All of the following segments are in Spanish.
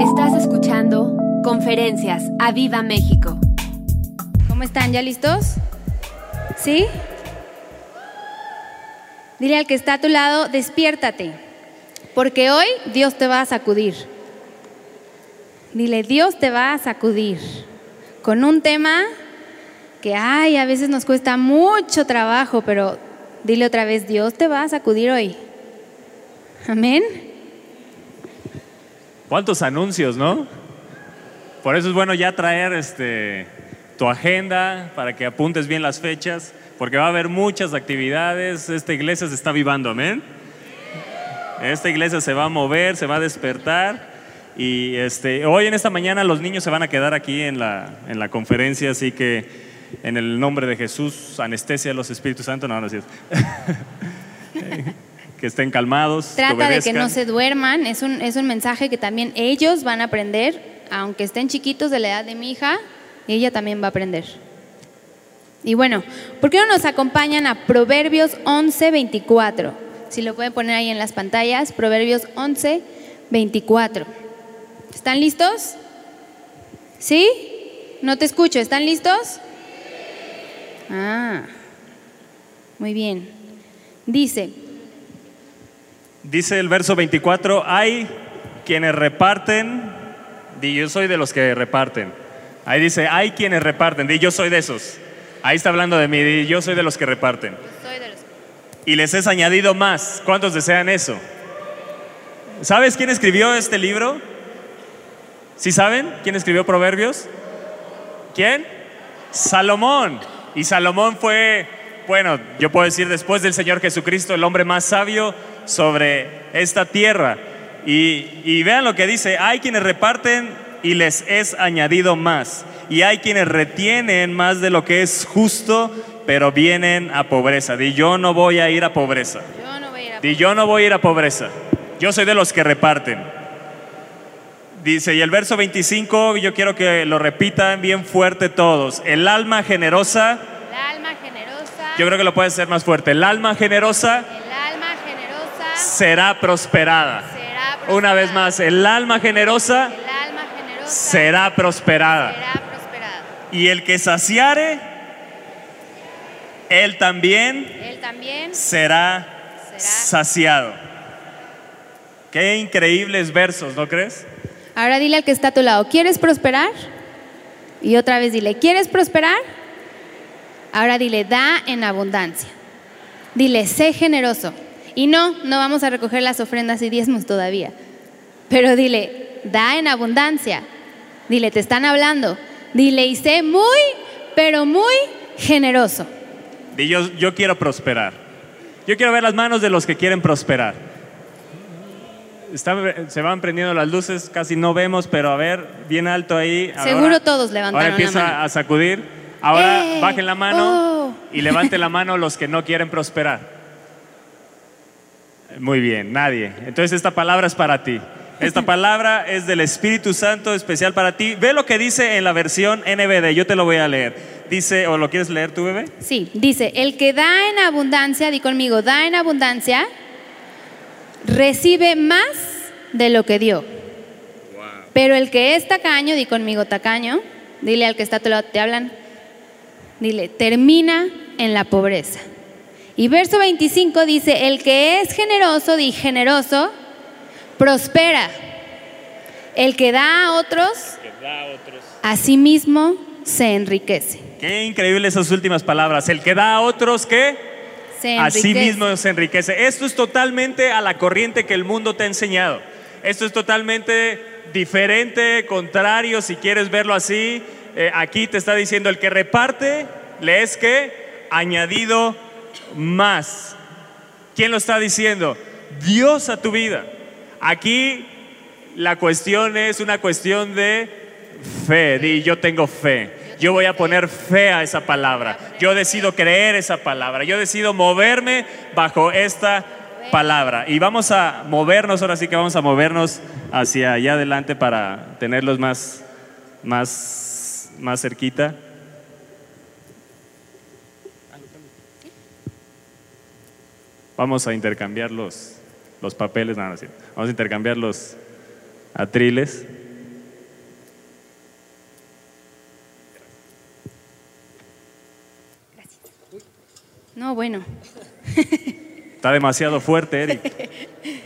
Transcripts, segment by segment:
Estás escuchando Conferencias a Viva México. ¿Cómo están? ¿Ya listos? ¿Sí? Dile al que está a tu lado, despiértate, porque hoy Dios te va a sacudir. Dile, Dios te va a sacudir con un tema que, ay, a veces nos cuesta mucho trabajo, pero dile otra vez, Dios te va a sacudir hoy. Amén. ¿Cuántos anuncios, no? Por eso es bueno ya traer este, tu agenda para que apuntes bien las fechas, porque va a haber muchas actividades. Esta iglesia se está vivando, amén. Esta iglesia se va a mover, se va a despertar. Y este, hoy en esta mañana los niños se van a quedar aquí en la, en la conferencia, así que en el nombre de Jesús, anestesia a los Espíritus Santos, no, no es. que estén calmados. Trata de que no se duerman, es un, es un mensaje que también ellos van a aprender, aunque estén chiquitos de la edad de mi hija, ella también va a aprender. Y bueno, ¿por qué no nos acompañan a Proverbios 11, 24? Si lo pueden poner ahí en las pantallas, Proverbios 11, 24. ¿Están listos? ¿Sí? No te escucho, ¿están listos? Ah, muy bien. Dice, Dice el verso 24, hay quienes reparten, di yo soy de los que reparten. Ahí dice, hay quienes reparten, di yo soy de esos. Ahí está hablando de mí, di yo soy de los que reparten. soy de los... Y les es añadido más. ¿Cuántos desean eso? ¿Sabes quién escribió este libro? ¿Sí saben quién escribió Proverbios? ¿Quién? Salomón. Y Salomón fue, bueno, yo puedo decir después del Señor Jesucristo, el hombre más sabio sobre esta tierra. Y, y vean lo que dice, hay quienes reparten y les es añadido más. Y hay quienes retienen más de lo que es justo, pero vienen a pobreza. Di, yo no voy a ir a pobreza. Yo no voy a ir a... Di, yo no voy a ir a pobreza. Yo soy de los que reparten. Dice, y el verso 25, yo quiero que lo repitan bien fuerte todos. El alma generosa, El alma generosa... yo creo que lo puede ser más fuerte. El alma generosa El alma generosa será prosperada. será prosperada. Una vez más, el alma generosa El alma generosa será prosperada. será prosperada. Y el que saciare, él también Él también será será. saciado. Qué increíbles versos, ¿no crees? Ahora dile al que está a tu lado, ¿quieres prosperar? Y otra vez dile, ¿quieres prosperar? Ahora dile, da en abundancia. Dile, sé generoso. Y no, no vamos a recoger las ofrendas y diezmos todavía. Pero dile, da en abundancia. Dile, te están hablando. Dile, y sé muy, pero muy generoso. Di, yo, yo quiero prosperar. Yo quiero ver las manos de los que quieren prosperar. Está- se van prendiendo las luces, casi no vemos, pero a ver, bien alto ahí. Seguro todos levantaron Ahora empieza la mano. a sacudir. Ahora ¡Eh! bajen la mano ¡Oh! y levanten la mano los que no quieren prosperar. Muy bien, nadie. Entonces esta palabra es para ti. Esta palabra es del Espíritu Santo especial para ti. Ve lo que dice en la versión NBD, yo te lo voy a leer. Dice, ¿o lo quieres leer tú, bebé? Sí, dice, el que da en abundancia, di conmigo, da en abundancia, recibe más de lo que dio. Pero el que es tacaño, di conmigo tacaño, dile al que está a tu lado, te hablan, dile, termina en la pobreza. Y verso 25 dice, el que es generoso, di generoso, prospera. El que da a otros, a sí mismo se enriquece. Qué increíble esas últimas palabras. El que da a otros, ¿qué? Se A sí mismo se enriquece. Esto es totalmente a la corriente que el mundo te ha enseñado. Esto es totalmente diferente, contrario, si quieres verlo así. Eh, aquí te está diciendo el que reparte, le es que añadido más. ¿Quién lo está diciendo? Dios a tu vida. Aquí la cuestión es una cuestión de fe. Di, yo tengo fe. Yo voy a poner fe a esa palabra. Yo decido creer esa palabra. Yo decido moverme bajo esta palabra. Y vamos a movernos, ahora sí que vamos a movernos hacia allá adelante para tenerlos más, más, más cerquita. Vamos a intercambiar los, los papeles, nada, no, vamos a intercambiar los atriles. No, bueno. Está demasiado fuerte, Eric.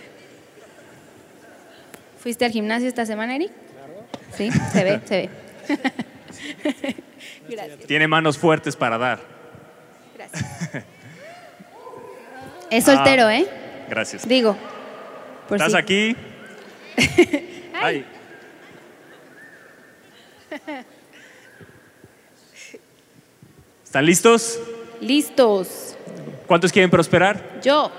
¿Fuiste al gimnasio esta semana, Eric? Claro. Sí, se ve, se ve. Gracias. Tiene manos fuertes para dar. Gracias. Es soltero, Ah, ¿eh? Gracias. Digo. Por ¿Estás aquí? Ay. ¿Están listos? Listos. ¿Cuántos quieren prosperar? Yo.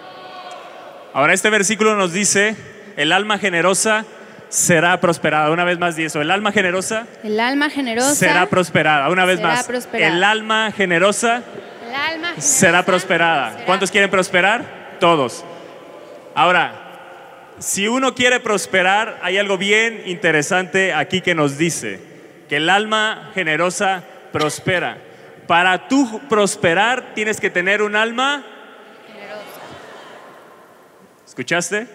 Ahora este versículo nos dice, el alma generosa será prosperada. Una vez más di eso, el alma generosa El alma generosa. será prosperada. Una vez será más, prosperada. el alma generosa El alma generosa será prosperada. será- ¿Cuántos quieren prosperar? Todos. Ahora, si uno quiere prosperar, hay algo bien interesante aquí que nos dice, que el alma generosa prospera. Para tú prosperar tienes que tener un alma... ¿Escuchaste?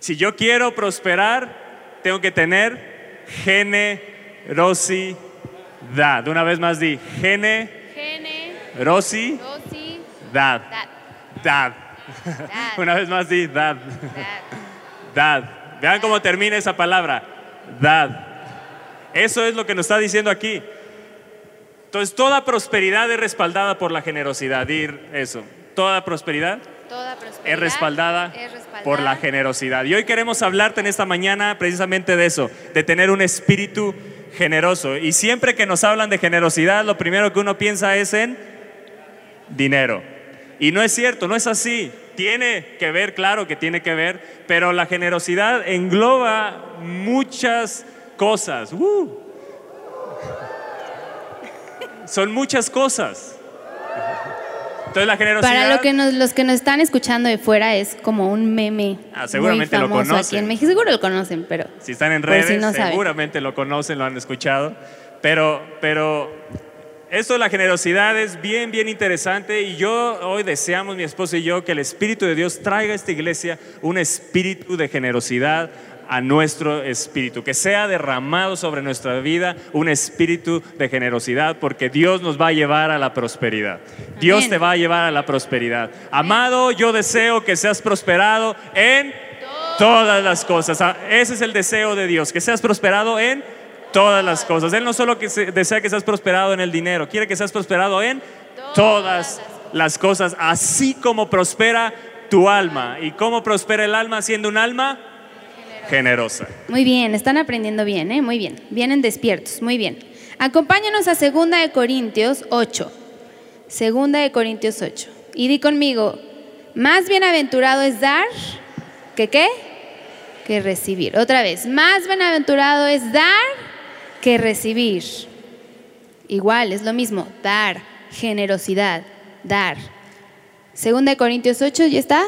Si yo quiero prosperar, tengo que tener generosidad. Una vez más di, generosidad. Dad. Dad. Una vez más di dad. Dad. Dad. Vean cómo termina esa palabra. Dad. Eso es lo que nos está diciendo aquí. Entonces, toda prosperidad es respaldada por la generosidad. Dir eso. Toda prosperidad Toda prosperidad es respaldada, es respaldada por la generosidad. Y hoy queremos hablarte en esta mañana precisamente de eso, de tener un espíritu generoso. Y siempre que nos hablan de generosidad, lo primero que uno piensa es en dinero. Y no es cierto, no es así. Tiene que ver, claro que tiene que ver, pero la generosidad engloba muchas cosas. ¡Uh! Son muchas cosas. Entonces la generosidad... Para lo que nos- los que nos están escuchando de fuera es como un meme. Ah, seguramente muy lo conocen. Aquí en México seguro lo conocen, pero Si están en redes, si no saben. seguramente lo conocen, lo han escuchado. Pero, pero esto de la generosidad es bien, bien interesante. Y yo hoy deseamos, mi esposo y yo, que el Espíritu de Dios traiga a esta iglesia un espíritu de generosidad a nuestro espíritu, que sea derramado sobre nuestra vida un espíritu de generosidad, porque Dios nos va a llevar a la prosperidad. Dios te va a llevar a la prosperidad. Amado, yo deseo que seas prosperado en todas las cosas. Ah, Ese es el deseo de Dios, que seas prosperado en todas las cosas. Él no solo que se- desea que seas prosperado en el dinero, quiere que seas prosperado en todas las cosas, así como prospera tu alma. ¿Y cómo prospera el alma siendo un alma? Generosa. muy bien, están aprendiendo bien, ¿eh? Muy bien. Vienen despiertos, muy bien. Acompáñanos a Segunda de Corintios 8. Segunda de Corintios 8. Y di conmigo, más bienaventurado es dar que qué? Que recibir. Otra vez, más bienaventurado es dar que recibir. Igual, es lo mismo, dar, generosidad, dar. Segunda de Corintios 8, ¿ya está?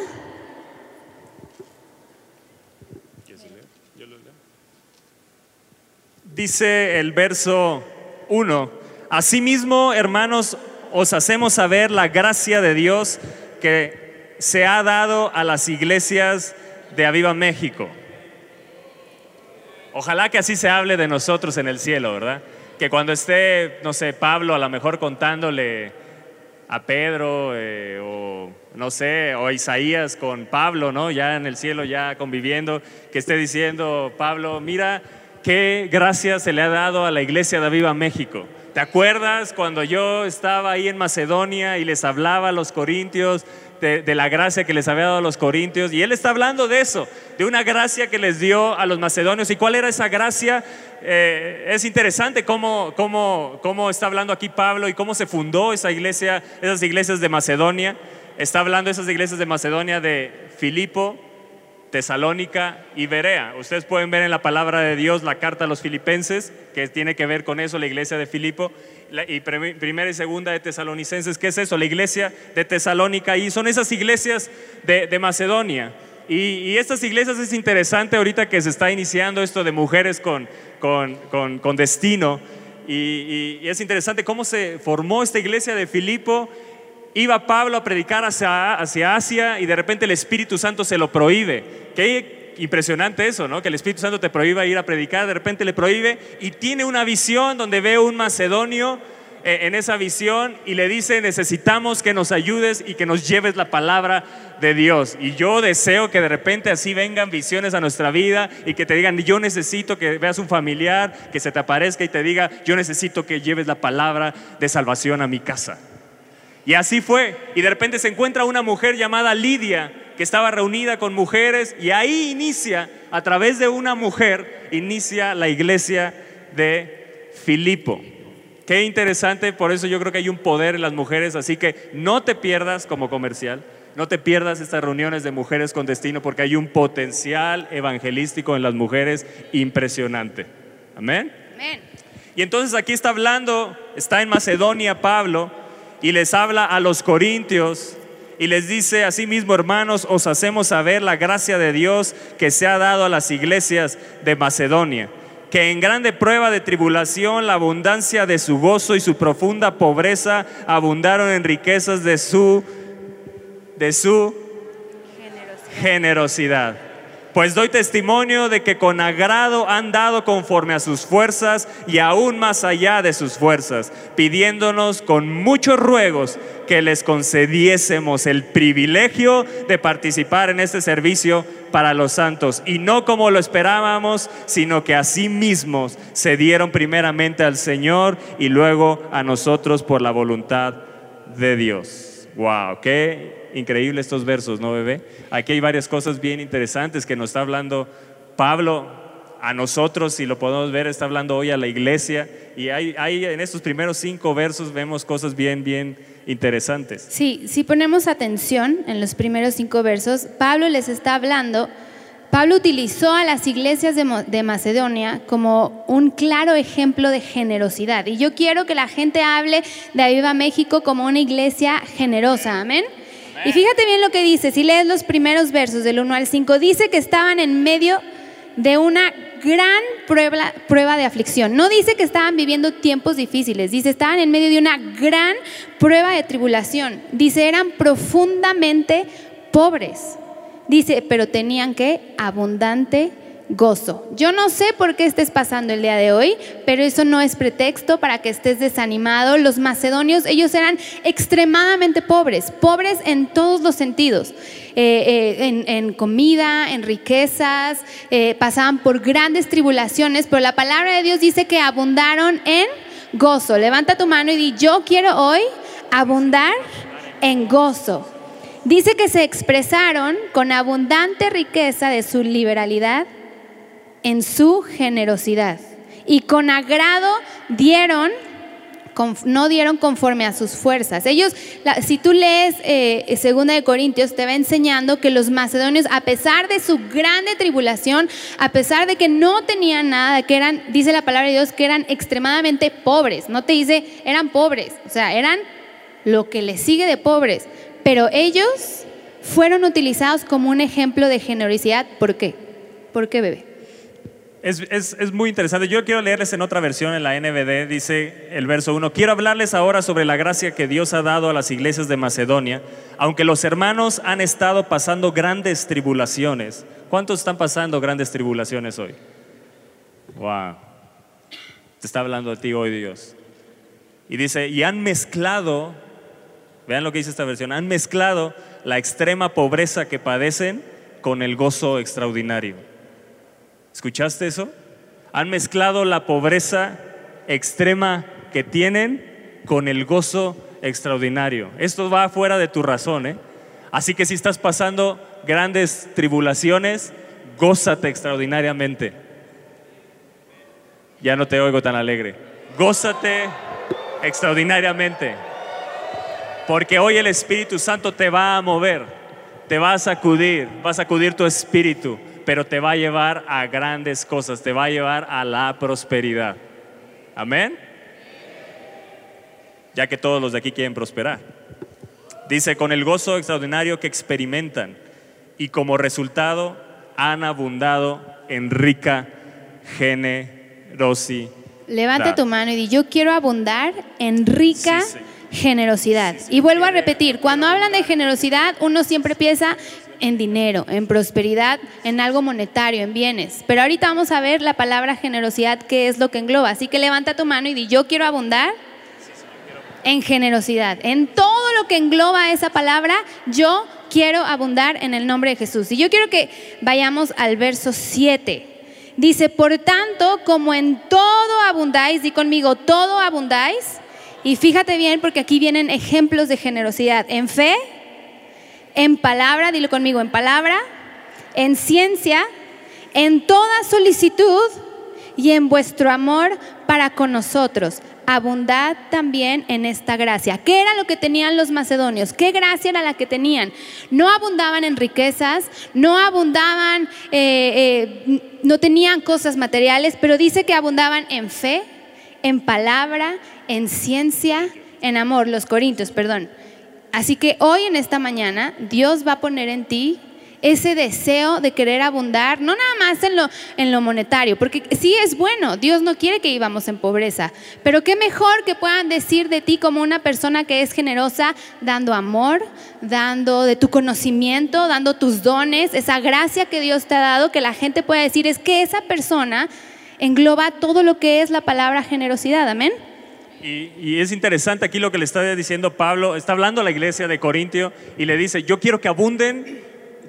Dice el verso 1, Asimismo, hermanos, os hacemos saber la gracia de Dios que se ha dado a las iglesias de Aviva México. Ojalá que así se hable de nosotros en el cielo, ¿verdad? Que cuando esté, no sé, Pablo a lo mejor contándole a Pedro eh, o no sé, o Isaías con Pablo, ¿no? Ya en el cielo, ya conviviendo, que esté diciendo, Pablo, mira qué gracia se le ha dado a la iglesia de Aviva México. ¿Te acuerdas cuando yo estaba ahí en Macedonia y les hablaba a los corintios de, la gracia que les había dado a los corintios? Y él está hablando de eso, de una gracia que les dio a los macedonios. ¿Y cuál era esa gracia? Eh, es interesante cómo, cómo, cómo está hablando aquí Pablo y cómo se fundó esa iglesia, esas iglesias de Macedonia. Está hablando de esas iglesias de Macedonia de Filipo, Tesalónica y Berea. Ustedes pueden ver en la palabra de Dios la carta a los filipenses, que tiene que ver con eso, la iglesia de Filipo, y prim- primera y segunda de tesalonicenses, ¿qué es eso? La iglesia de Tesalónica, y son esas iglesias de, Macedonia. Y, estas iglesias es interesante ahorita que se está iniciando esto de mujeres con, con, con- destino, y es interesante cómo se formó esta iglesia de Filipo iba Pablo a predicar hacia, hacia Asia y de repente el Espíritu Santo se lo prohíbe. Qué impresionante eso, ¿no? Que el Espíritu Santo te prohíba ir a predicar, de repente le prohíbe y tiene una visión donde ve un macedonio eh, en esa visión y le dice, necesitamos que nos ayudes y que nos lleves la palabra de Dios. Y yo deseo que de repente así vengan visiones a nuestra vida y que te digan, yo necesito que veas un familiar, que se te aparezca y te diga, yo necesito que lleves la palabra de salvación a mi casa. Y así fue. Y de repente se encuentra una mujer llamada Lidia, que estaba reunida con mujeres, y ahí inicia, a través de una mujer, inicia la iglesia de Filipo. Qué interesante, por eso yo creo que hay un poder en las mujeres, así que no te pierdas como comercial, no te pierdas estas reuniones de mujeres con destino porque hay un potencial evangelístico en las mujeres impresionante. Amén. Amén. Y entonces aquí está hablando, está en Macedonia Pablo y les habla a los corintios y les dice, así mismo hermanos, os hacemos saber la gracia de Dios que se ha dado a las iglesias de Macedonia que en grande prueba de tribulación la abundancia de su gozo y su profunda pobreza abundaron en riquezas de su de su Generosidad. generosidad. Pues doy testimonio de que con agrado han dado conforme a sus fuerzas y aún más allá de sus fuerzas, pidiéndonos con muchos ruegos que les concediésemos el privilegio de participar en este servicio para los santos. Y no como lo esperábamos, sino que a sí mismos se dieron primeramente al Señor y luego a nosotros por la voluntad de Dios. Wow, qué increíble estos versos, ¿no, bebé? Aquí hay varias cosas bien interesantes que nos está hablando Pablo a nosotros, si lo podemos ver, está hablando hoy a la iglesia. Y hay, en estos primeros cinco versos vemos cosas bien, bien interesantes. Sí, si ponemos atención en los primeros cinco versos, Pablo les está hablando, Pablo utilizó a las iglesias de, de Macedonia como un claro ejemplo de generosidad. Y yo quiero que la gente hable de Aviva México como una iglesia generosa, amén. Y fíjate bien lo que dice, si lees los primeros versos del 1 al 5, dice que estaban en medio de una gran prueba, de aflicción. No dice que estaban viviendo tiempos difíciles, dice estaban en medio de una gran prueba de tribulación. Dice eran profundamente pobres. Dice, pero tenían que abundante gozo. Yo no sé por qué estés pasando el día de hoy, pero eso no es pretexto para que estés desanimado. Los macedonios, ellos eran extremadamente pobres, pobres en todos los sentidos, Eh, eh, en, comida, en riquezas, eh, pasaban por grandes tribulaciones, pero la palabra de Dios dice que abundaron en gozo. Levanta tu mano y di, yo quiero hoy abundar en gozo. Dice que se expresaron con abundante riqueza de su liberalidad en su generosidad y con agrado dieron no dieron conforme a sus fuerzas. Ellos, la- si tú lees eh, Segunda de Corintios, te va enseñando que los macedonios, a pesar de su grande tribulación, a pesar de que no tenían nada, que eran, dice la palabra de Dios, que eran extremadamente pobres. No te dice, eran pobres, o sea, eran lo que les sigue de pobres. Pero ellos fueron utilizados como un ejemplo de generosidad. ¿Por qué? ¿Por qué, bebé? Es, es- es muy interesante. Yo quiero leerles en otra versión, en la NBD, dice el verso 1. Quiero hablarles ahora sobre la gracia que Dios ha dado a las iglesias de Macedonia, aunque los hermanos han estado pasando grandes tribulaciones. ¿Cuántos están pasando grandes tribulaciones hoy? Wow. Te está hablando a ti hoy Dios. Y dice, y han mezclado, vean lo que dice esta versión, han mezclado la extrema pobreza que padecen con el gozo extraordinario. ¿Escuchaste eso? Han mezclado la pobreza extrema que tienen con el gozo extraordinario. Esto va fuera de tu razón, ¿eh? Así que si estás pasando grandes tribulaciones, gózate extraordinariamente. Ya no te oigo tan alegre. Gózate extraordinariamente. Porque hoy el Espíritu Santo te va a mover, te va a sacudir, va a sacudir tu espíritu, pero te va a llevar a grandes cosas, te va a llevar a la prosperidad. Amén. Ya que todos los de aquí quieren prosperar. Dice, con el gozo extraordinario que experimentan y como resultado han abundado en rica generosidad. Levanta tu mano y di, yo quiero abundar en rica Sí, generosidad. y vuelvo a repetir, cuando hablan de generosidad, uno siempre piensa en dinero, en prosperidad, en algo monetario, en bienes. Pero ahorita vamos a ver la palabra generosidad, qué es lo que engloba. Así que levanta tu mano y di, yo quiero abundar En generosidad. En todo lo que engloba esa palabra, yo quiero abundar en el nombre de Jesús. Y yo quiero que vayamos al verso 7. Dice, por tanto, como en todo abundáis, di conmigo, todo abundáis. Y fíjate bien porque aquí vienen ejemplos de generosidad. En fe, en palabra, dilo conmigo, en palabra, en ciencia, en toda solicitud y en vuestro amor para con nosotros. Abundad también en esta gracia. ¿Qué era lo que tenían los macedonios? ¿Qué gracia era la que tenían? No abundaban en riquezas, no abundaban, eh, eh, no tenían cosas materiales, pero dice que abundaban en fe, en palabra, en ciencia, en amor. Los corintios, perdón. Así que hoy en esta mañana Dios va a poner en ti ese deseo de querer abundar, no nada más en lo, monetario, porque sí es bueno, Dios no quiere que vivamos en pobreza, pero qué mejor que puedan decir de ti como una persona que es generosa, dando amor, dando de tu conocimiento, dando tus dones, esa gracia que Dios te ha dado, que la gente pueda decir es que esa persona engloba todo lo que es la palabra generosidad, amén. Y, es interesante aquí lo que le está diciendo Pablo, está hablando a la iglesia de Corintio y le dice, yo quiero que abunden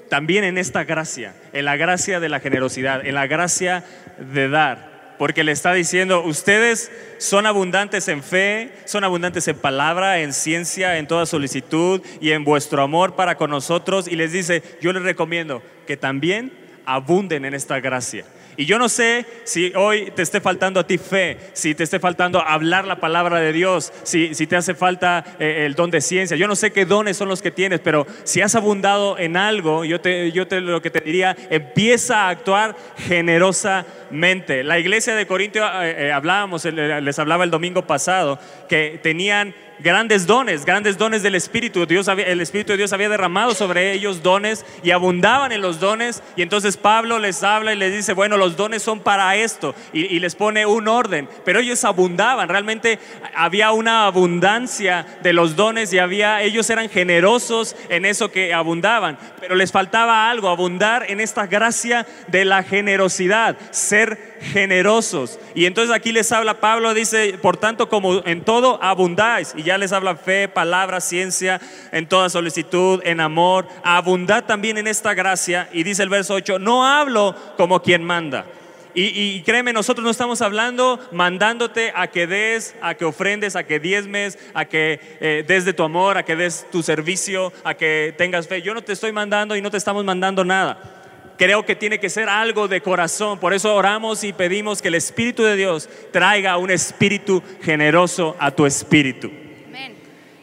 también en esta gracia, en la gracia de la generosidad, en la gracia de dar. Porque le está diciendo, ustedes son abundantes en fe, son abundantes en palabra, en ciencia, en toda solicitud y en vuestro amor para con nosotros. Y les dice, yo les recomiendo que también abunden en esta gracia. Y yo no sé si hoy te esté faltando a ti fe, si te esté faltando hablar la palabra de Dios, si, si te hace falta eh, el don de ciencia. Yo no sé qué dones son los que tienes, pero si has abundado en algo, yo, te, yo te, lo que te diría, empieza a actuar generosamente. La iglesia de Corintio, eh, eh, hablábamos, les hablaba el domingo pasado, que tenían grandes dones, grandes dones del Espíritu. Dios el Espíritu de Dios había derramado sobre ellos dones y abundaban en los dones. Y entonces Pablo les habla y les dice, bueno, los dones son para esto. Y, les pone un orden. Pero ellos abundaban, realmente había una abundancia de los dones y había, ellos eran generosos en eso que abundaban. Pero les faltaba algo, abundar en esta gracia de la generosidad, ser generosos. Y entonces aquí les habla Pablo, dice, por tanto, como en todo abundáis. Y ya les habla fe, palabra, ciencia, en toda solicitud, en amor. Abundad también en esta gracia. Y dice el verso 8, no hablo como quien manda. Y, créeme, nosotros no estamos hablando mandándote a que des, a que ofrendes, a que diezmes, a que eh, des de tu amor, a que des tu servicio, a que tengas fe. Yo no te estoy mandando y no te estamos mandando nada creo que tiene que ser algo de corazón. Por eso oramos y pedimos que el Espíritu de Dios traiga un espíritu generoso a tu espíritu.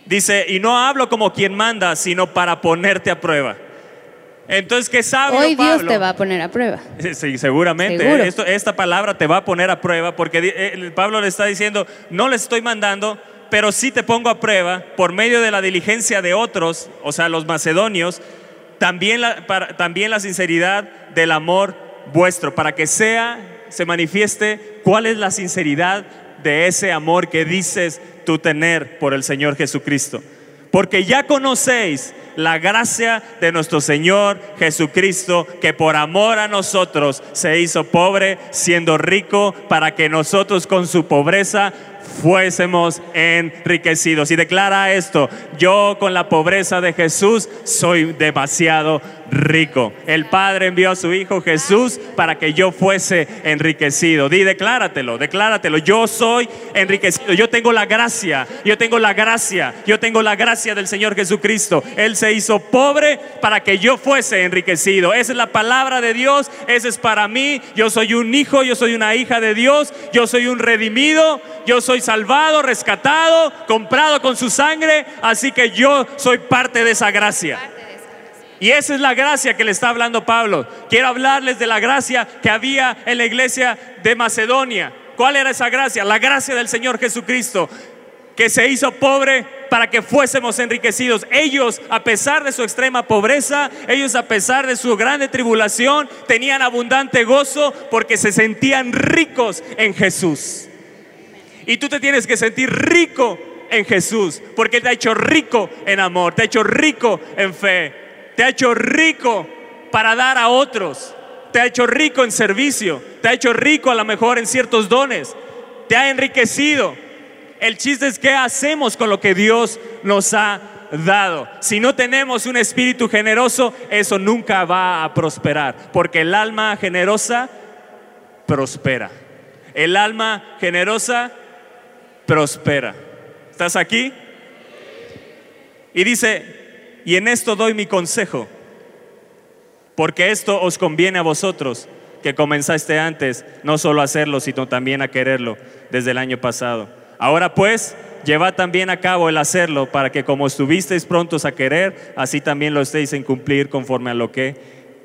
Dice, y no hablo como quien manda, sino para ponerte a prueba. Entonces, ¿qué sabe Hoy Dios te va a poner a prueba. Sí, seguramente. Esto, esta palabra te va a poner a prueba porque eh, Pablo le está diciendo, no le estoy mandando, pero sí te pongo a prueba por medio de la diligencia de otros, o sea, los macedonios, también la, también la sinceridad del amor vuestro, para que sea, se manifieste cuál es la sinceridad de ese amor que dices tú tener por el Señor Jesucristo. Porque ya conocéis la gracia de nuestro Señor Jesucristo, que por amor a nosotros se hizo pobre, siendo rico, para que nosotros con su pobreza fuésemos enriquecidos. Y declara esto, yo con la pobreza de Jesús soy demasiado rico. El Padre envió a su Hijo Jesús para que yo fuese enriquecido. Di, decláratelo, decláratelo. Yo soy enriquecido. Yo tengo la gracia, yo tengo la gracia, yo tengo la gracia del Señor Jesucristo. Él se hizo pobre para que yo fuese enriquecido. Esa es la palabra de Dios, esa es para mí. Yo soy un hijo, yo soy una hija de Dios, yo soy un redimido, yo soy salvado, rescatado, comprado con su sangre. Así que yo soy parte de esa gracia. Y esa es la gracia que le está hablando Pablo. Quiero hablarles de la gracia que había en la iglesia de Macedonia. ¿Cuál era esa gracia? La gracia del Señor Jesucristo, que se hizo pobre para que fuésemos enriquecidos. Ellos, a pesar de su extrema pobreza, ellos a pesar de su grande tribulación, tenían abundante gozo porque se sentían ricos en Jesús. Y tú te tienes que sentir rico en Jesús, porque te ha hecho rico en amor, te ha hecho rico en fe, te ha hecho rico para dar a otros, te ha hecho rico en servicio, te ha hecho rico a lo mejor en ciertos dones, te ha enriquecido. El chiste es qué hacemos con lo que Dios nos ha dado. Si no tenemos un espíritu generoso, eso nunca va a prosperar, porque el alma generosa prospera. El alma generosa prospera. ¿Estás aquí? Y dice, y en esto doy mi consejo, porque esto os conviene a vosotros, que comenzaste antes, no solo a hacerlo, sino también a quererlo desde el año pasado. Ahora pues, llevad también a cabo el hacerlo, para que como estuvisteis prontos a querer, así también lo estéis en cumplir conforme a lo que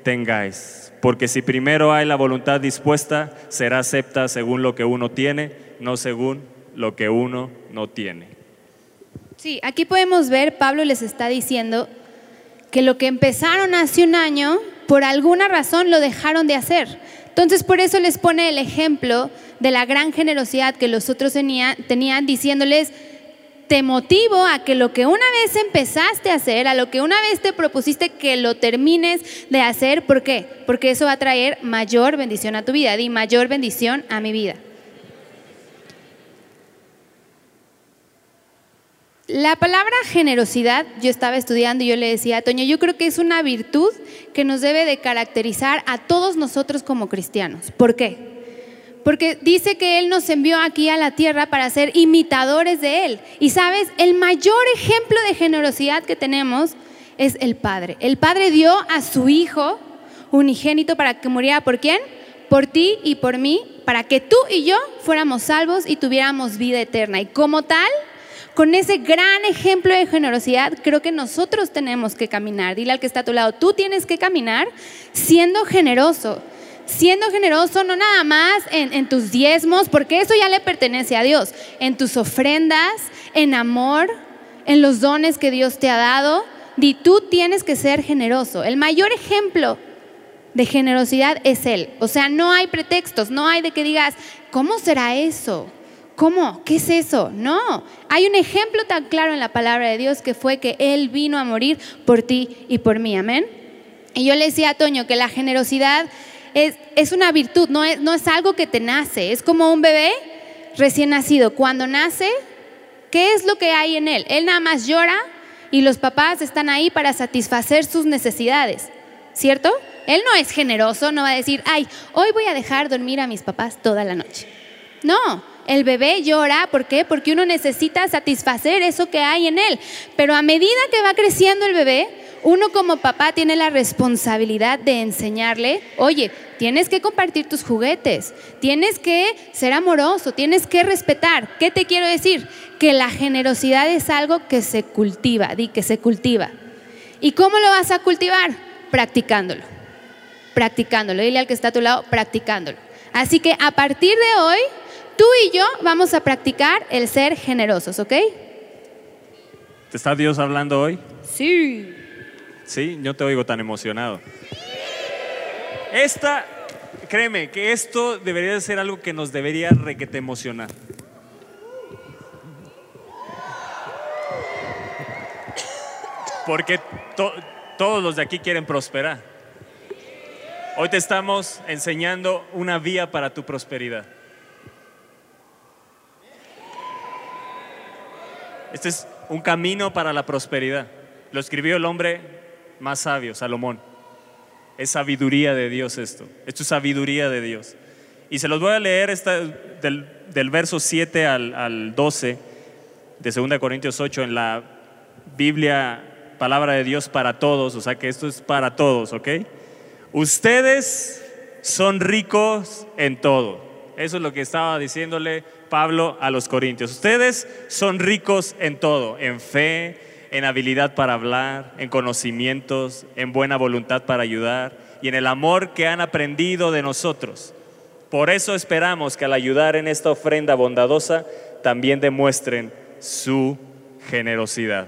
tengáis. Porque si primero hay la voluntad dispuesta, será acepta según lo que uno tiene, no según lo que uno no tiene. Sí, aquí podemos ver, Pablo les está diciendo que lo que empezaron hace un año, por alguna razón lo dejaron de hacer. Entonces por eso les pone el ejemplo de la gran generosidad que los otros tenían, diciéndoles, te motivo a que lo que una vez empezaste a hacer, a lo que una vez te propusiste que lo termines de hacer, ¿por qué? Porque eso va a traer mayor bendición a tu vida, y mayor bendición a mi vida. La palabra generosidad, yo estaba estudiando y yo le decía Toño, yo creo que es una virtud que nos debe de caracterizar a todos nosotros como cristianos. ¿Por qué? Porque dice que Él nos envió aquí a la tierra para ser imitadores de Él. Y sabes, el mayor ejemplo de generosidad que tenemos es el Padre. El Padre dio a su Hijo unigénito para que muriera por quién? Por ti y por mí, para que tú y yo fuéramos salvos y tuviéramos vida eterna. Y como tal, con ese gran ejemplo de generosidad, creo que nosotros tenemos que caminar. Dile al que está a tu lado, tú tienes que caminar siendo generoso. Siendo generoso no nada más en, en tus diezmos, porque eso ya le pertenece a Dios, en tus ofrendas, en amor, en los dones que Dios te ha dado. Y tú tienes que ser generoso. El mayor ejemplo de generosidad es Él. O sea, no hay pretextos, no hay de que digas, ¿cómo será eso? ¿Cómo? ¿Qué es eso? No. Hay un ejemplo tan claro en la palabra de Dios que fue que Él vino a morir por ti y por mí. Amén. Y yo le decía a Toño que la generosidad es, es una virtud, no es, no es algo que te nace. Es como un bebé recién nacido. Cuando nace, ¿qué es lo que hay en él? Él nada más llora y los papás están ahí para satisfacer sus necesidades. ¿Cierto? Él no es generoso, no va a decir, ay, hoy voy a dejar dormir a mis papás toda la noche. No, el bebé llora, ¿por qué? Porque uno necesita satisfacer eso que hay en él. Pero a medida que va creciendo el bebé, uno como papá tiene la responsabilidad de enseñarle, oye, tienes que compartir tus juguetes, tienes que ser amoroso, tienes que respetar. ¿Qué te quiero decir? Que la generosidad es algo que se cultiva, di que se cultiva. ¿Y cómo lo vas a cultivar? Practicándolo. Practicándolo. Dile al que está a tu lado, practicándolo. Así que a partir de hoy, Tú y yo vamos a practicar el ser generosos, ¿ok? ¿Te está Dios hablando hoy? Sí. Sí, yo te oigo tan emocionado. Esta, créeme, que esto debería de ser algo que nos debería requete emocionar. Porque todos los de aquí quieren prosperar. Hoy te estamos enseñando una vía para tu prosperidad. Este es un camino para la prosperidad. Lo escribió el hombre más sabio, Salomón. Es sabiduría de Dios esto. Esto es sabiduría de Dios. Y se los voy a leer esta, del, verso 7 al, al 12 de 2 Corintios 8 en la Biblia, palabra de Dios para todos. O sea que esto es para todos, ¿ok? Ustedes son ricos en todo. Eso es lo que estaba diciéndole Pablo a los Corintios. Ustedes son ricos en todo, en fe, en habilidad para hablar, en conocimientos, en buena voluntad para ayudar y en el amor que han aprendido de nosotros. Por eso esperamos que al ayudar en esta ofrenda bondadosa también demuestren su generosidad.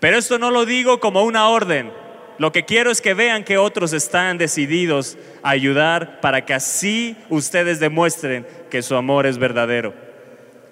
Pero esto no lo digo como una orden. Lo que quiero es que vean que otros están decididos a ayudar para que así ustedes demuestren que su amor es verdadero.